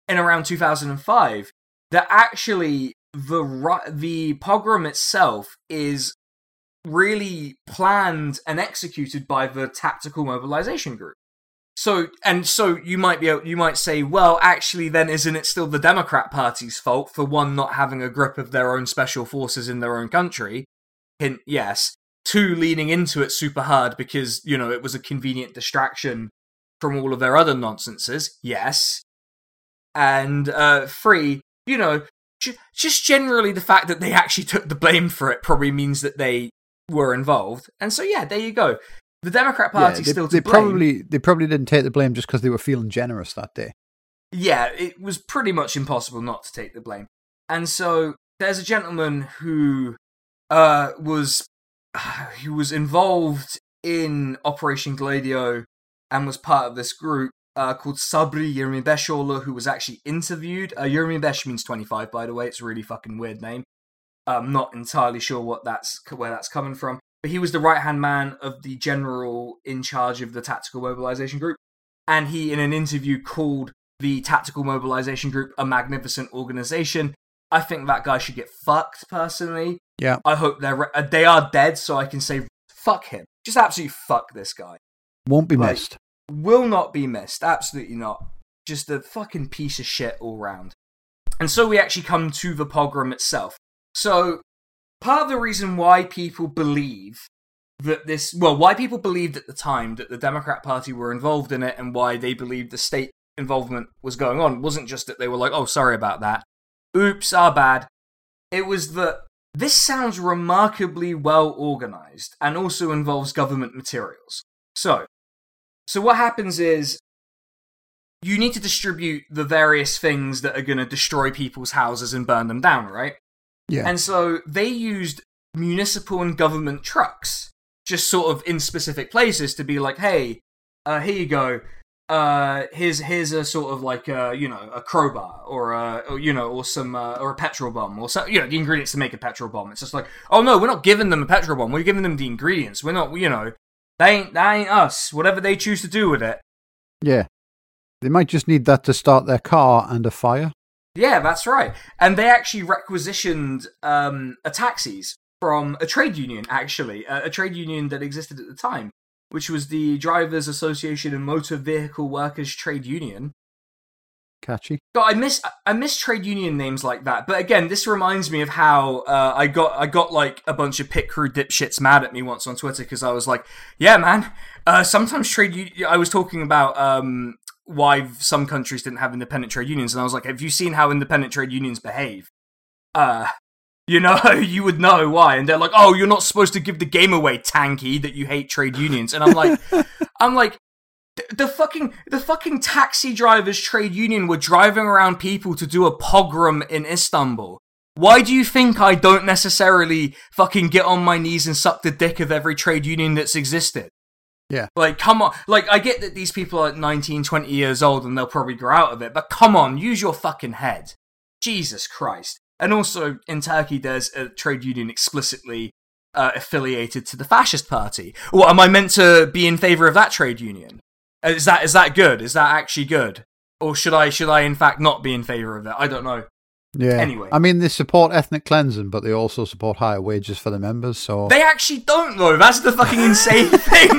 in around 2005 that actually the the pogrom itself is really planned and executed by the tactical mobilization group. So and so you might be able, you might say, well, actually, then isn't it still the Democrat Party's fault for one not having a grip of their own special forces in their own country? Hint, yes. Two, leaning into it super hard because you know it was a convenient distraction from all of their other nonsenses. Yes. And uh, three, you know, ju- just generally the fact that they actually took the blame for it probably means that they were involved. And so yeah, there you go. The Democrat Party they, still to they blame. probably they probably didn't take the blame just because they were feeling generous that day. yeah, it was pretty much impossible not to take the blame. And so there's a gentleman who uh, was [SIGHS] he was involved in Operation Gladio and was part of this group uh, called Sabri Yirmibeşoğlu, who was actually interviewed. Uh, Yermibesh means 25, by the way. It's a really fucking weird name. I'm not entirely sure what that's where that's coming from. But he was the right hand man of the general in charge of the tactical mobilization group. And he, in an interview, called the tactical mobilization group a magnificent organization. I think that guy should get fucked personally. Yeah. I hope they're re- uh, they are dead, so I can say fuck him. Just absolutely fuck this guy. Won't be Like- missed. Will not be missed. Absolutely not. Just a fucking piece of shit all round. And so we actually come to the pogrom itself. So part of the reason why people believe that this well why people believed at the time that the democrat party were involved in it and why they believed the state involvement was going on wasn't just that they were like oh sorry about that. Oops our bad. It was that this sounds remarkably well organized and also involves government materials. So so what happens is you need to distribute the various things that are going to destroy people's houses and burn them down right Yeah. and so they used municipal and government trucks, just sort of in specific places, to be like, "Hey, uh, here you go. Uh, here's here's a sort of like a you know a crowbar or a or, you know or some uh, or a petrol bomb or so you know the ingredients to make a petrol bomb. It's just like, oh no, we're not giving them a petrol bomb. We're giving them the ingredients. We're not you know they ain't that ain't us. Whatever they choose to do with it. yeah. They might just need that to start their car and a fire. Yeah, that's right. And they actually requisitioned um, a taxis from a trade union, actually, a, a trade union that existed at the time, which was the Drivers Association and Motor Vehicle Workers Trade Union. Catchy. God, I miss I miss trade union names like that. But again, this reminds me of how uh, I got I got like a bunch of pit crew dipshits mad at me once on Twitter because I was like, "Yeah, man, uh, sometimes trade." U- I was talking about um, why some countries didn't have independent trade unions, and I was like, "Have you seen how independent trade unions behave?" Uh, you know, [LAUGHS] you would know why. And they're like, "Oh, you're not supposed to give the game away, tanky, that you hate trade unions." And I'm like, [LAUGHS] I'm like, the fucking the fucking taxi drivers trade union were driving around people to do a pogrom in Istanbul. Why do you think I don't necessarily fucking get on my knees and suck the dick of every trade union that's existed? Yeah. Like, come on. Like, I get that these people are 19, 20 years old and they'll probably grow out of it, but come on, use your fucking head. Jesus Christ. And also, in Turkey, there's a trade union explicitly uh, affiliated to the fascist party. What am I meant to be in favor of that trade union? Uh, Is that is that good? Is that actually good? Or should I should I in fact not be in favor of it? I don't know. Yeah. Anyway. I mean, they support ethnic cleansing, but they also support higher wages for the members. So They actually don't though. That's the fucking insane [LAUGHS] thing.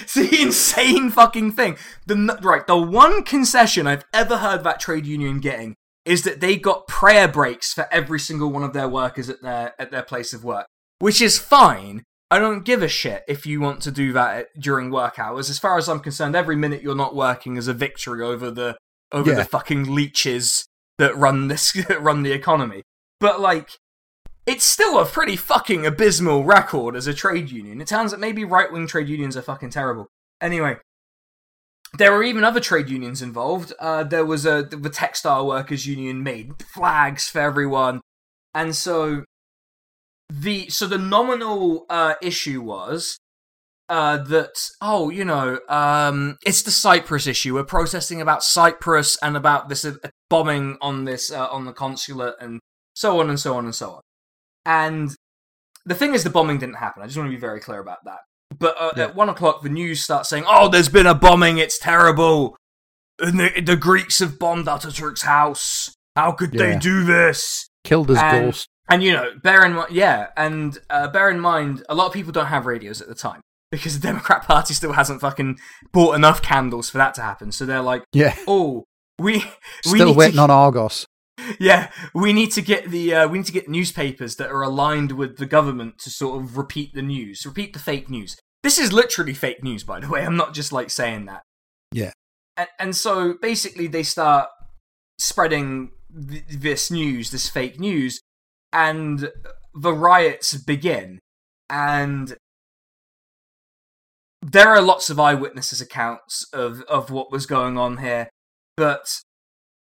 it's the insane fucking thing. The right, the one concession I've ever heard that trade union getting is that they got prayer breaks for every single one of their workers at their at their place of work, which is fine. I don't give a shit if you want to do that during work hours. As far as I'm concerned, every minute you're not working is a victory over the over Yeah. the fucking leeches that run this [LAUGHS] run the economy. But like, it's still a pretty fucking abysmal record as a trade union. It sounds out maybe right wing trade unions are fucking terrible. Anyway, there were even other trade unions involved. Uh, there was a the textile workers union made flags for everyone, and so the so the nominal uh, issue was uh, that oh you know um, it's the Cyprus issue. We're protesting about Cyprus and about this bombing on this uh, on the consulate and so on and so on and so on. And the thing is, the bombing didn't happen. I just want to be very clear about that. But uh, yeah. at one o'clock, the news starts saying, "Oh, there's been a bombing. It's terrible. And the, the Greeks have bombed Ataturk's house. How could yeah. they do this? Killed his and, ghost." And you know, bear in mind, yeah, and uh, bear in mind, a lot of people don't have radios at the time because the Democrat Party still hasn't fucking bought enough candles for that to happen. So they're like, "Yeah, oh, we we still waiting to... on Argos." yeah, we need to get the uh, we need to get newspapers that are aligned with the government to sort of repeat the news, repeat the fake news. This is literally fake news, by the way. I'm not just like saying that. Yeah. And, and so basically, they start spreading th- this news, this fake news, and the riots begin. And there are lots of eyewitnesses accounts of, of what was going on here, but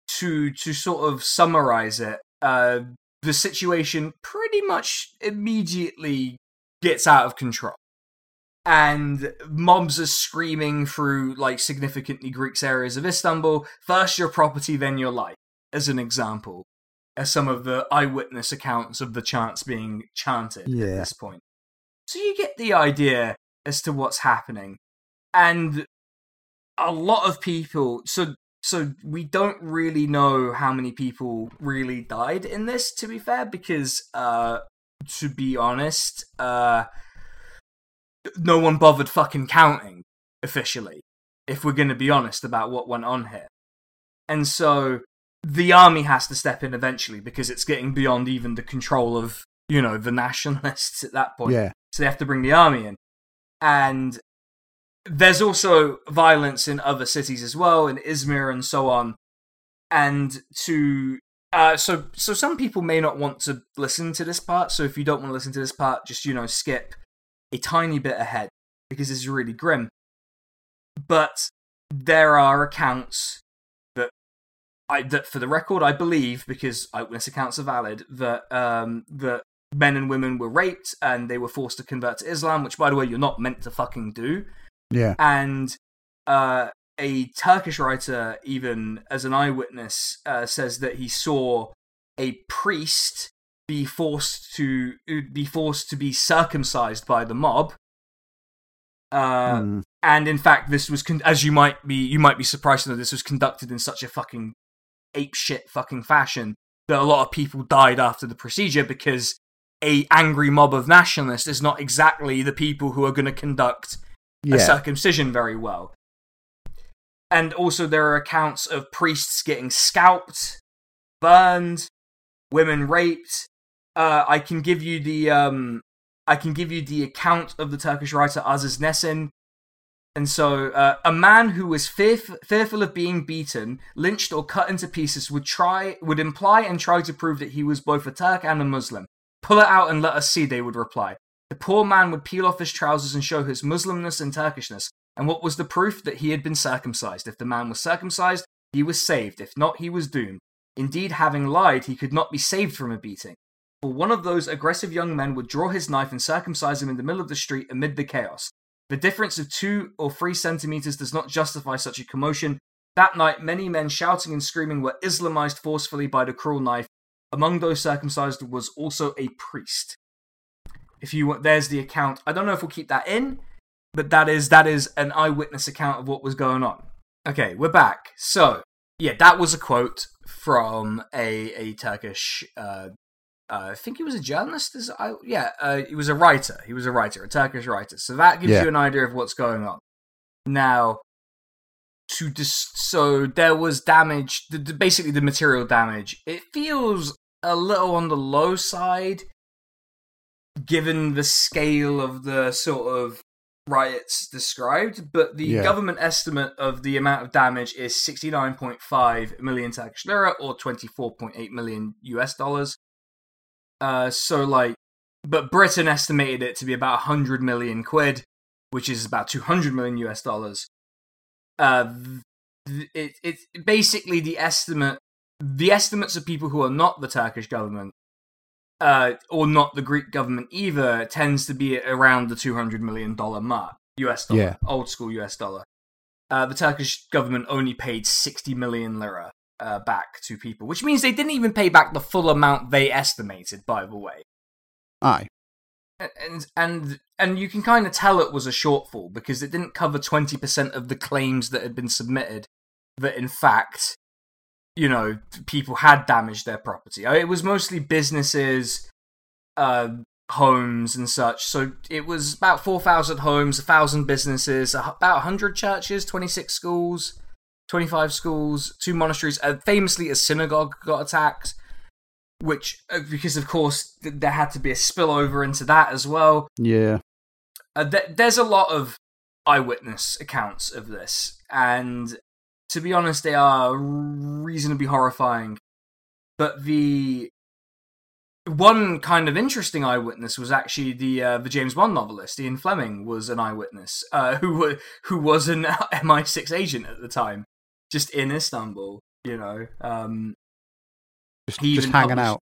to to sort of summarize it, uh, the situation pretty much immediately gets out of control. And mobs are screaming through like significantly Greek areas of Istanbul. First your property, then your life, as an example, as some of the eyewitness accounts of the chants being chanted yeah. at this point. So you get the idea as to what's happening. And a lot of people so so we don't really know how many people really died in this to be fair because uh to be honest uh no one bothered fucking counting officially if we're going to be honest about what went on here. And so the army has to step in eventually because it's getting beyond even the control of you know the [LAUGHS] nationalists at that point. Yeah. So they have to bring the army in. And there's also violence in other cities as well, in Izmir and so on. And to uh, so so some people may not want to listen to this part. So if you don't want to listen to this part, just you know skip a tiny bit ahead because it's really grim. But there are accounts that I that for the record I believe because eyewitness accounts are valid that um that men and women were raped and they were forced to convert to Islam, which by the way you're not meant to fucking do. Yeah. And uh, a Turkish writer, even as an eyewitness, uh, says that he saw a priest be forced to be forced to be circumcised by the mob. Uh, mm. And in fact, this was con- as you might be you might be surprised to know this was conducted in such a fucking ape shit fucking fashion that a lot of people died after the procedure because a angry mob of nationalists is not exactly the people who are going to conduct yeah. a circumcision very well. And also, there are accounts of priests getting scalped, burned, women raped. Uh, I can give you the um, I can give you the account of the Turkish writer Aziz Nesin. And so, uh, a man who was fearf- fearful of being beaten, lynched, or cut into pieces would try would imply and try to prove that he was both a Turk and a Muslim. Pull it out and let us see, they would reply. The poor man would peel off his trousers and show his Muslimness and Turkishness. And what was the proof that he had been circumcised? If the man was circumcised, he was saved. If not, he was doomed. Indeed, having lied, he could not be saved from a beating. For one of those aggressive young men would draw his knife and circumcise him in the middle of the street amid the chaos. The difference of two or three centimeters does not justify such a commotion. That night, many men shouting and screaming were Islamized forcefully by the cruel knife. Among those circumcised was also a priest if you want, there's the account. I don't know if we'll keep that in, but that is that is an eyewitness account of what was going on. Okay, we're back. So yeah, that was a quote from a a Turkish. Uh, uh, I think he was a journalist. Is I yeah, uh, he was a writer. He was a writer, a Turkish writer. So that gives yeah. you an idea of what's going on. Now, to dis- so there was damage. The, the, basically, the material damage. It feels a little on the low side given the scale of the sort of riots described, but the Yeah. government estimate of the amount of damage is 69.5 million Turkish lira or 24.8 million US dollars. Uh, so like, but Britain estimated it to be about 100 million quid, which is about 200 million US dollars. Uh, it, it's basically the estimate, the estimates of people who are not the Turkish government uh, or not the Greek government either, tends to be around the two hundred million dollar mark, US dollar, Yeah. old school US dollar. Uh, the Turkish government only paid sixty million lira uh, back to people, which means they didn't even pay back the full amount they estimated. By the way, Aye. and and and you can kind of tell it was a shortfall because it didn't cover twenty percent of the claims that had been submitted. That in fact, you know, people had damaged their property. Uh, It was mostly businesses, uh, homes, and such. So it was about four thousand homes, a thousand businesses, about hundred churches, twenty six schools, twenty five schools, two monasteries. Uh, famously, a synagogue got attacked which uh, because of course th- there had to be a spillover into that as well. Yeah. Uh, th- there's a lot of eyewitness accounts of this, and to be honest, they are reasonably horrifying. But the one kind of interesting eyewitness was actually the uh, the James Bond novelist Ian Fleming was an eyewitness uh, [LAUGHS] who who was an [LAUGHS] MI6 agent at the time, just in Istanbul. You know, um, Just, He just hanging out.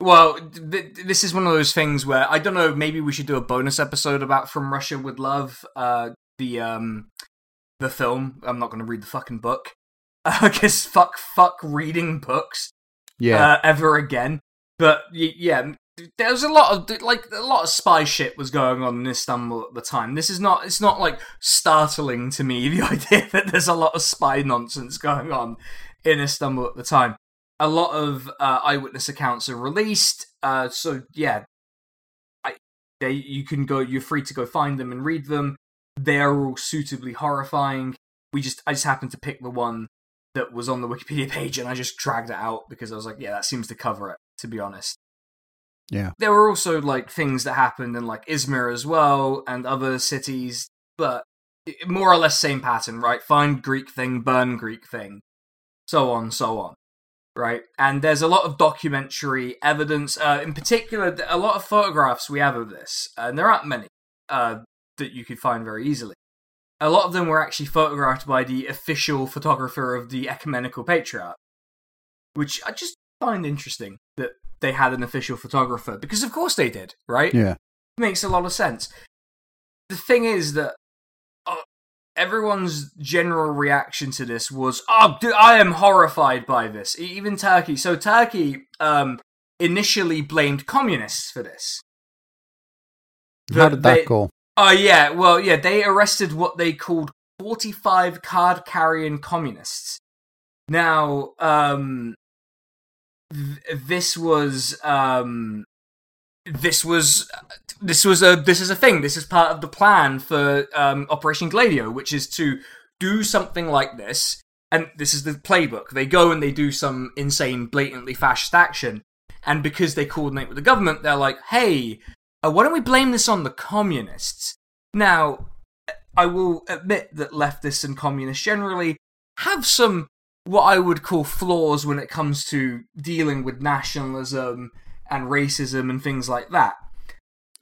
well, th- this is one of those things where I don't know. Maybe we should do a bonus episode about From Russia with Love, uh, the um, the film. I'm not going to read the fucking book [LAUGHS] because fuck, fuck reading books Yeah. uh, ever again. But yeah, there was a lot of like a lot of spy shit was going on in Istanbul at the time. This is not. It's not like startling to me [LAUGHS] the idea that there's a lot of spy nonsense going on in Istanbul at the time. A lot of uh, eyewitness accounts are released. Uh, so yeah, I, they you can go. You're free to go find them and read them. They are all suitably horrifying. We just I just happened to pick the one that was on the Wikipedia [LAUGHS] page, and I just dragged it out because I was like, yeah, that seems to cover it. To be honest. Yeah. There were also like things that happened in like Izmir as well and other cities, but more or less same pattern, right? Find Greek thing, burn Greek thing, so on, so on, right? And there's a lot of documentary evidence, uh, in particular, a lot of photographs we have of this, and there aren't many uh, that you could find very easily. A lot of them were actually photographed by the official photographer of the Ecumenical Patriarch, which I just find interesting that they had an official photographer because, of course, they did, right? Yeah. makes a lot of sense. The thing is that uh, everyone's general reaction to this was, "Oh, dude, I am horrified by this." Even Turkey. So Turkey um, initially blamed communists for this. How did that They- go? Oh yeah, well yeah, they arrested what they called 45 card carrying communists. Now, um th- this was um this was this was a this is a thing. This is part of the plan for um Operation Gladio, which is to do something like this. And this is the playbook. They go and they do some insane, blatantly fascist action. And because they coordinate with the government, they're like, hey, uh, why don't we blame this on the communists? Now, I will admit that leftists and communists generally have some what I would call flaws when it comes to dealing with nationalism and racism and things like that.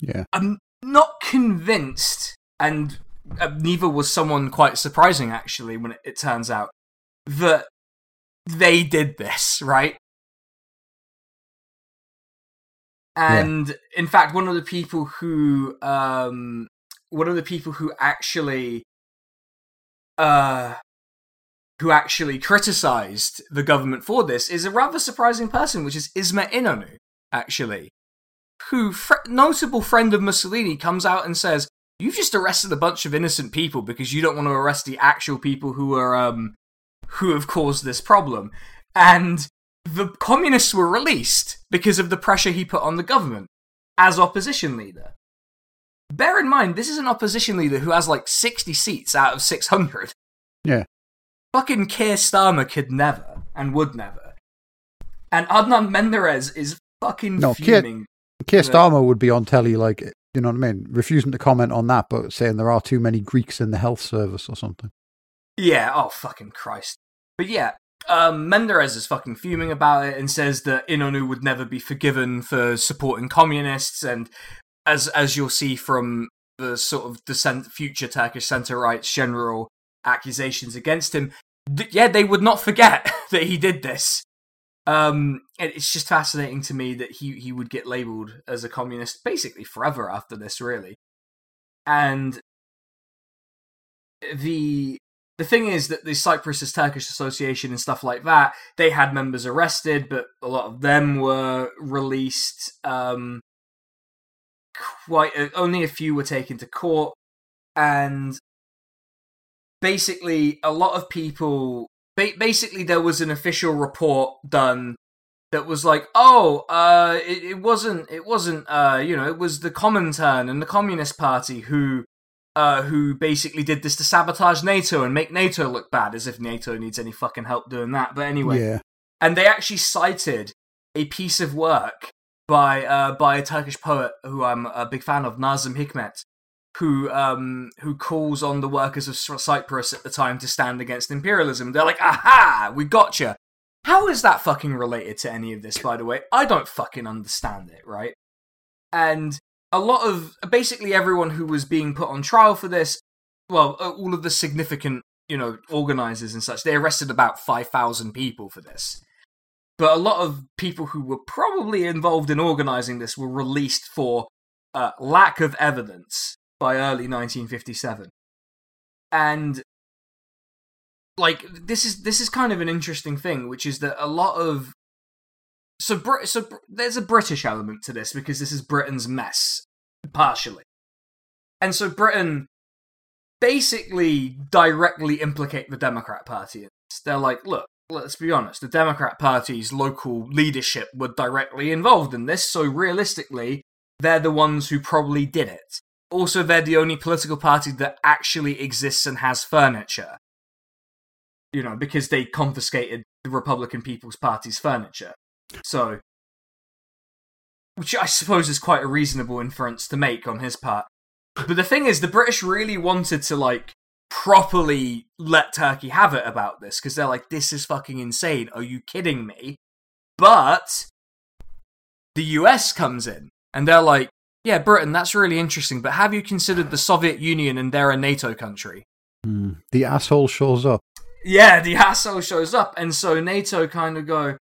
Yeah. I'm not convinced, and uh, neither was someone quite surprising actually when it, it turns out that they did this, right? And in fact, one of the people who, um, one of the people who actually, uh, who actually criticized the government for this is a rather surprising person, which is Ismet Inonu, actually, who, fr- notable friend of Mussolini, comes out and says, "You've just arrested a bunch of innocent people because you don't want to arrest the actual people who are, um, who have caused this problem," and the communists were released because of the pressure he put on the government as opposition leader. Bear in mind, this is an opposition leader who has like 60 seats out of 600. Yeah. Fucking Keir Starmer could never and would never. And Adnan Menderes is fucking No, Keir- fuming. Keir Yeah. Starmer would be on telly like, You know what I mean? Refusing to comment on that, but saying there are too many Greeks in the health service or something. Yeah, oh fucking Christ. But yeah, um, Menderes is fucking fuming about it and says that Inonu would never be forgiven for supporting communists. And as as you'll see from the sort of the future Turkish center right's general accusations against him, th- yeah, they would not forget [LAUGHS] that he did this. Um, it's just fascinating to me that he he would get labeled as a communist basically forever after this, really. And the the thing is that the Cyprus Turkish Association and stuff like that, they had members arrested, but a lot of them were released. Um, quite uh, only a few were taken to court, and basically a lot of people ba- basically there was an official report done that was like, oh, uh, it, it wasn't, it wasn't, uh, you know, it was the Comintern and the Communist Party who, uh, who basically did this to sabotage NATO and make NATO look bad, as if NATO needs any fucking help doing that. But anyway, Yeah. and they actually cited a piece of work by uh, by a Turkish poet who I'm a big fan of, Nazım Hikmet, who um, who calls on the workers of Cyprus at the time to stand against imperialism. They're like, "Aha, we got you." How is that fucking related to any of this? By the way, I don't fucking understand it. Right, and a lot of basically everyone who was being put on trial for this, well, all of the significant you know organizers and such, they arrested about five thousand people for this. But a lot of people who were probably involved in organizing this were released for uh, lack of evidence by early 1957 and like this is this is kind of an interesting thing which is that a lot of so Brit- so Br- there's a british element to this because this is britain's mess partially and so britain basically directly implicate the democrat party they're like look let's be honest, the Democrat Party's local leadership were directly involved in this, so realistically, they're the ones who probably did it. Also, they're the only political party that actually exists and has furniture. You know, because they confiscated the Republican People's Party's furniture. So, which I suppose is quite a reasonable inference to make on his part. But the thing is, the British really wanted to, like, properly let Turkey have it about this because they're like, this is fucking insane. Are you kidding me? But the US comes in and they're like, yeah, Britain, that's really interesting, but have you considered the Soviet Union and they're a NATO country? Hmm. The asshole shows up. Yeah, the asshole shows up, and so NATO kind of go,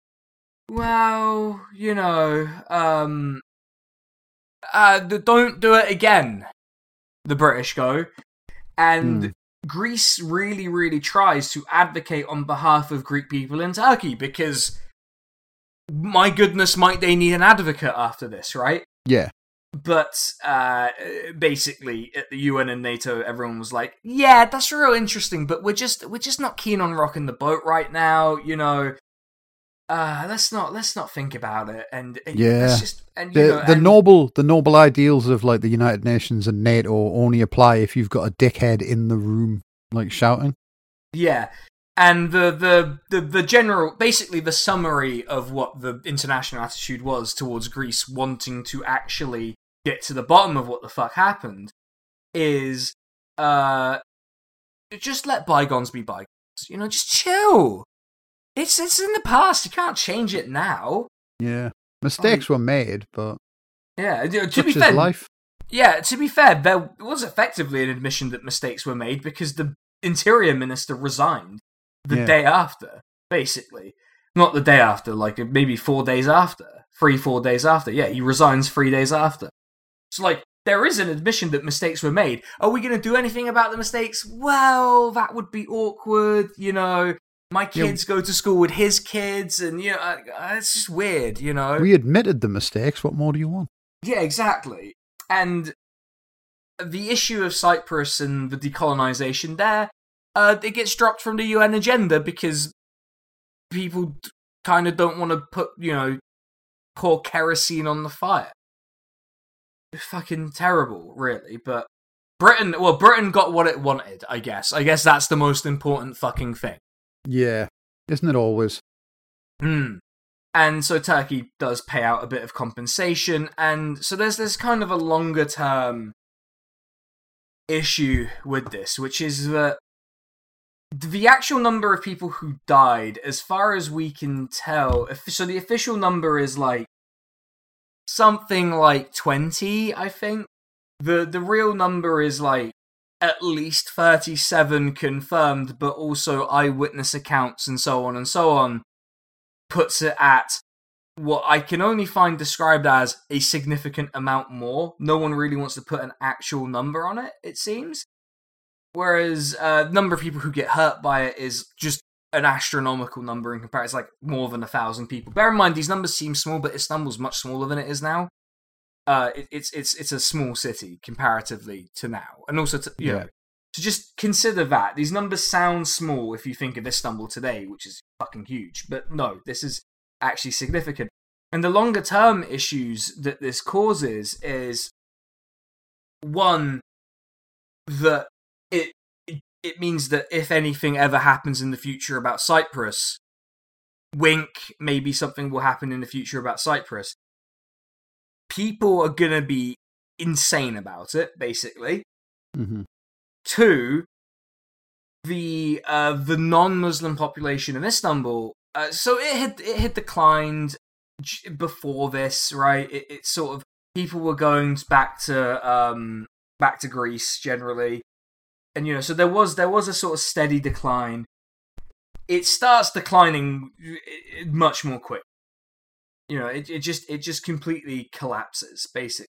well, you know, um, uh, don't do it again. The British go, and Hmm. Greece really, really tries to advocate on behalf of Greek people in Turkey because, my goodness, might they need an advocate after this, right? Yeah. But uh, basically, at the UN and NATO, everyone was like, "Yeah, that's real interesting, but we're just we're just not keen on rocking the boat right now, you know." Uh, let's not let's not think about it, and Yeah. just and you The know, the and- noble the noble ideals of like the United Nations and NATO only apply if you've got a dickhead in the room like shouting. Yeah. And the, the, the, the general, basically the summary of what the international attitude was towards Greece wanting to actually get to the bottom of what the fuck happened is, uh, just let bygones be bygones. You know, just chill. It's, it's in the past. You can't change it now. Yeah. Mistakes were made, but Yeah. To be fair, life. Yeah, to be fair, there was effectively an admission that mistakes were made because the interior minister resigned the Yeah. day after, basically. Not the day after, like maybe four days after. Three, four days after. Yeah, he resigns three days after. So, like, there is an admission that mistakes were made. Are we going to do anything about the mistakes? Well, that would be awkward, you know. My Yeah. kids go to school with his kids, and, you know, it's just weird, you know. We admitted the mistakes. What more do you want? Yeah, exactly. And the issue of Cyprus and the decolonization there, uh, it gets dropped from the UN agenda because people kind of don't want to put, you know, pour kerosene on the fire. It's fucking terrible, really. But Britain, well, Britain got what it wanted, I guess. I guess that's the most important fucking thing. Yeah. Isn't it always? Hmm. and so Turkey does pay out a bit of compensation, and so there's there's kind of a longer term issue with this, which is that the actual number of people who died, as far as we can tell, so the official number is like something like 20, I think. The the real number is like at least 37 confirmed, but also eyewitness accounts and so on and so on puts it at what I can only find described as a significant amount more. No one really wants to put an actual number on it, it seems. Whereas uh, number of people who get hurt by it is just an astronomical number in comparison. It's like more than a thousand people. Bear in mind, these numbers seem small, but Istanbul's much smaller than it is now. Uh, it, it's it's it's a small city comparatively to now, and also to you yeah. know to just consider that these numbers sound small if you think of Istanbul today, which is fucking huge. But no, this is actually significant. And the longer term issues that this causes is one that it it means that if anything ever happens in the future about Cyprus, wink, maybe something will happen in the future about Cyprus. People are gonna be insane about it, basically. Mm-hmm. Two, the uh, the non-Muslim population in Istanbul. Uh, so it had it had declined before this, right? It, it sort of people were going back to um back to Greece generally and you know, so there was there was a sort of steady decline. It starts declining much more quick. You know, it it just it just completely collapses basically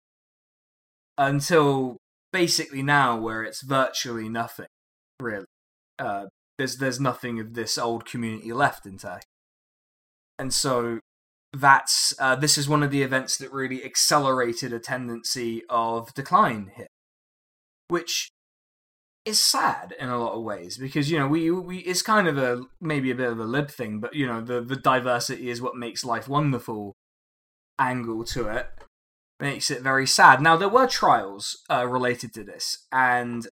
until basically now where it's virtually nothing really. Uh, there's there's nothing of this old community left in Turkey, and so that's uh, this is one of the events that really accelerated a tendency of decline here, which is sad in a lot of ways because you know we we it's kind of a maybe a bit of a lib thing, but you know the the diversity is what makes life wonderful angle to it makes it very sad. Now there were trials uh, related to this, and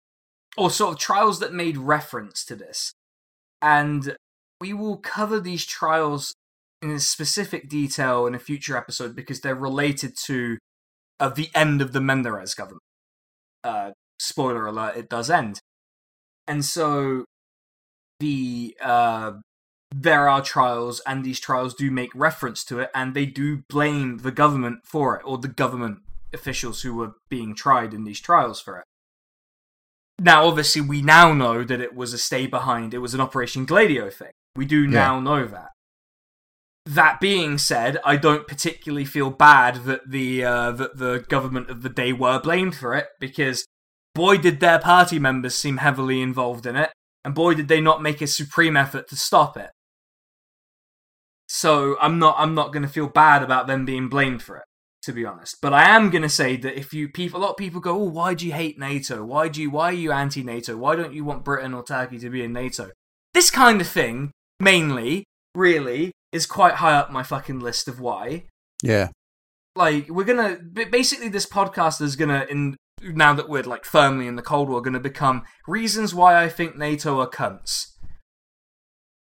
or sort of trials that made reference to this, and we will cover these trials in specific detail in a future episode because they're related to uh, the end of the Menderes government. Uh, spoiler alert, it does end. And so the uh, there are trials, and these trials do make reference to it, and they do blame the government for it, or the government officials who were being tried in these trials for it. Now, obviously, we now know that it was a stay behind, it was an Operation Gladio thing. We do now know that. That being said, I don't particularly feel bad that the uh, that the government of the day were blamed for it because boy did their party members seem heavily involved in it, and boy did they not make a supreme effort to stop it. So I'm not I'm not going to feel bad about them being blamed for it, to be honest. But I am going to say that if you people, a lot of people go, "Oh, why do you hate NATO? Why do you why are you anti-NATO? Why don't you want Britain or Turkey to be in NATO?" This kind of thing, mainly, really, is quite high up my fucking list of why. Yeah. Like we're gonna basically this podcast is gonna in now that we're like firmly in the Cold War, going to become reasons why I think NATO are cunts.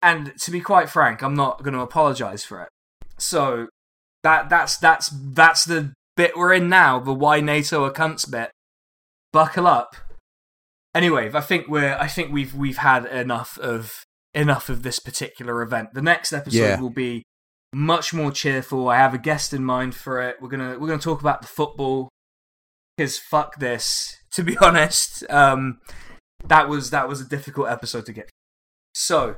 And to be quite frank, I'm not going to apologize for it. So that that's that's that's the bit we're in now, the why NATO are cunts bit. Buckle up. Anyway, I think we're I think we've we've had enough of enough of this particular event. The next episode yeah. will be much more cheerful. I have a guest in mind for it. We're gonna we're gonna talk about the football because fuck this. [LAUGHS] To be honest, um, that was that was a difficult episode to get. So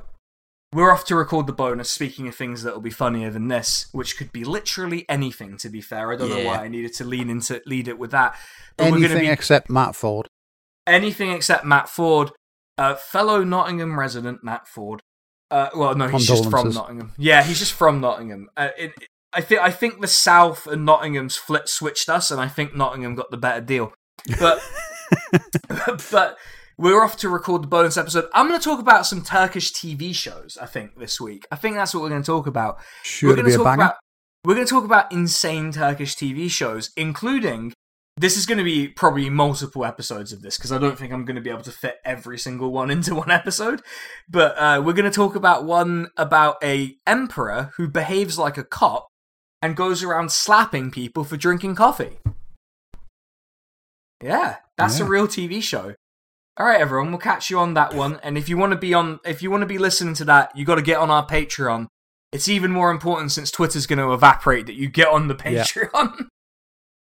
we're off to record the bonus. Speaking of things that will be funnier than this, which could be literally anything. To be fair, I don't yeah. know why I needed to lean into lead it with that. But anything be, except Matt Ford. Anything except Matt Ford, uh, fellow Nottingham resident Matt Ford. Uh, well, no, he's just from Nottingham. Yeah, he's just from Nottingham. Uh, it, I think I think the South and Nottingham's flip switched us, and I think Nottingham got the better deal. But [LAUGHS] but we're off to record the bonus episode. I'm going to talk about some Turkish TV shows. I think this week. I think that's what we're going to talk about. Sure, we're going to talk about we're going to talk about insane Turkish TV shows, including this is going to be probably multiple episodes of this because I don't think I'm going to be able to fit every single one [LAUGHS] into one episode. But uh, we're going to talk about one about a emperor who behaves like a cop and goes around slapping people for drinking coffee. Yeah, that's Yeah. a real TV show. All right, everyone, we'll catch you on that one. And if you want to be on, if you want to be listening to that, you got to get on our Patreon. It's even more important since Twitter's going to evaporate that you get on the Yeah. Patreon.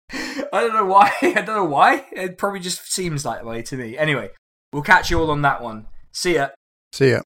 [LAUGHS] I don't know why. [LAUGHS] I don't know why. It probably just seems that way to me. Anyway, we'll catch you all on that one. See ya. See ya.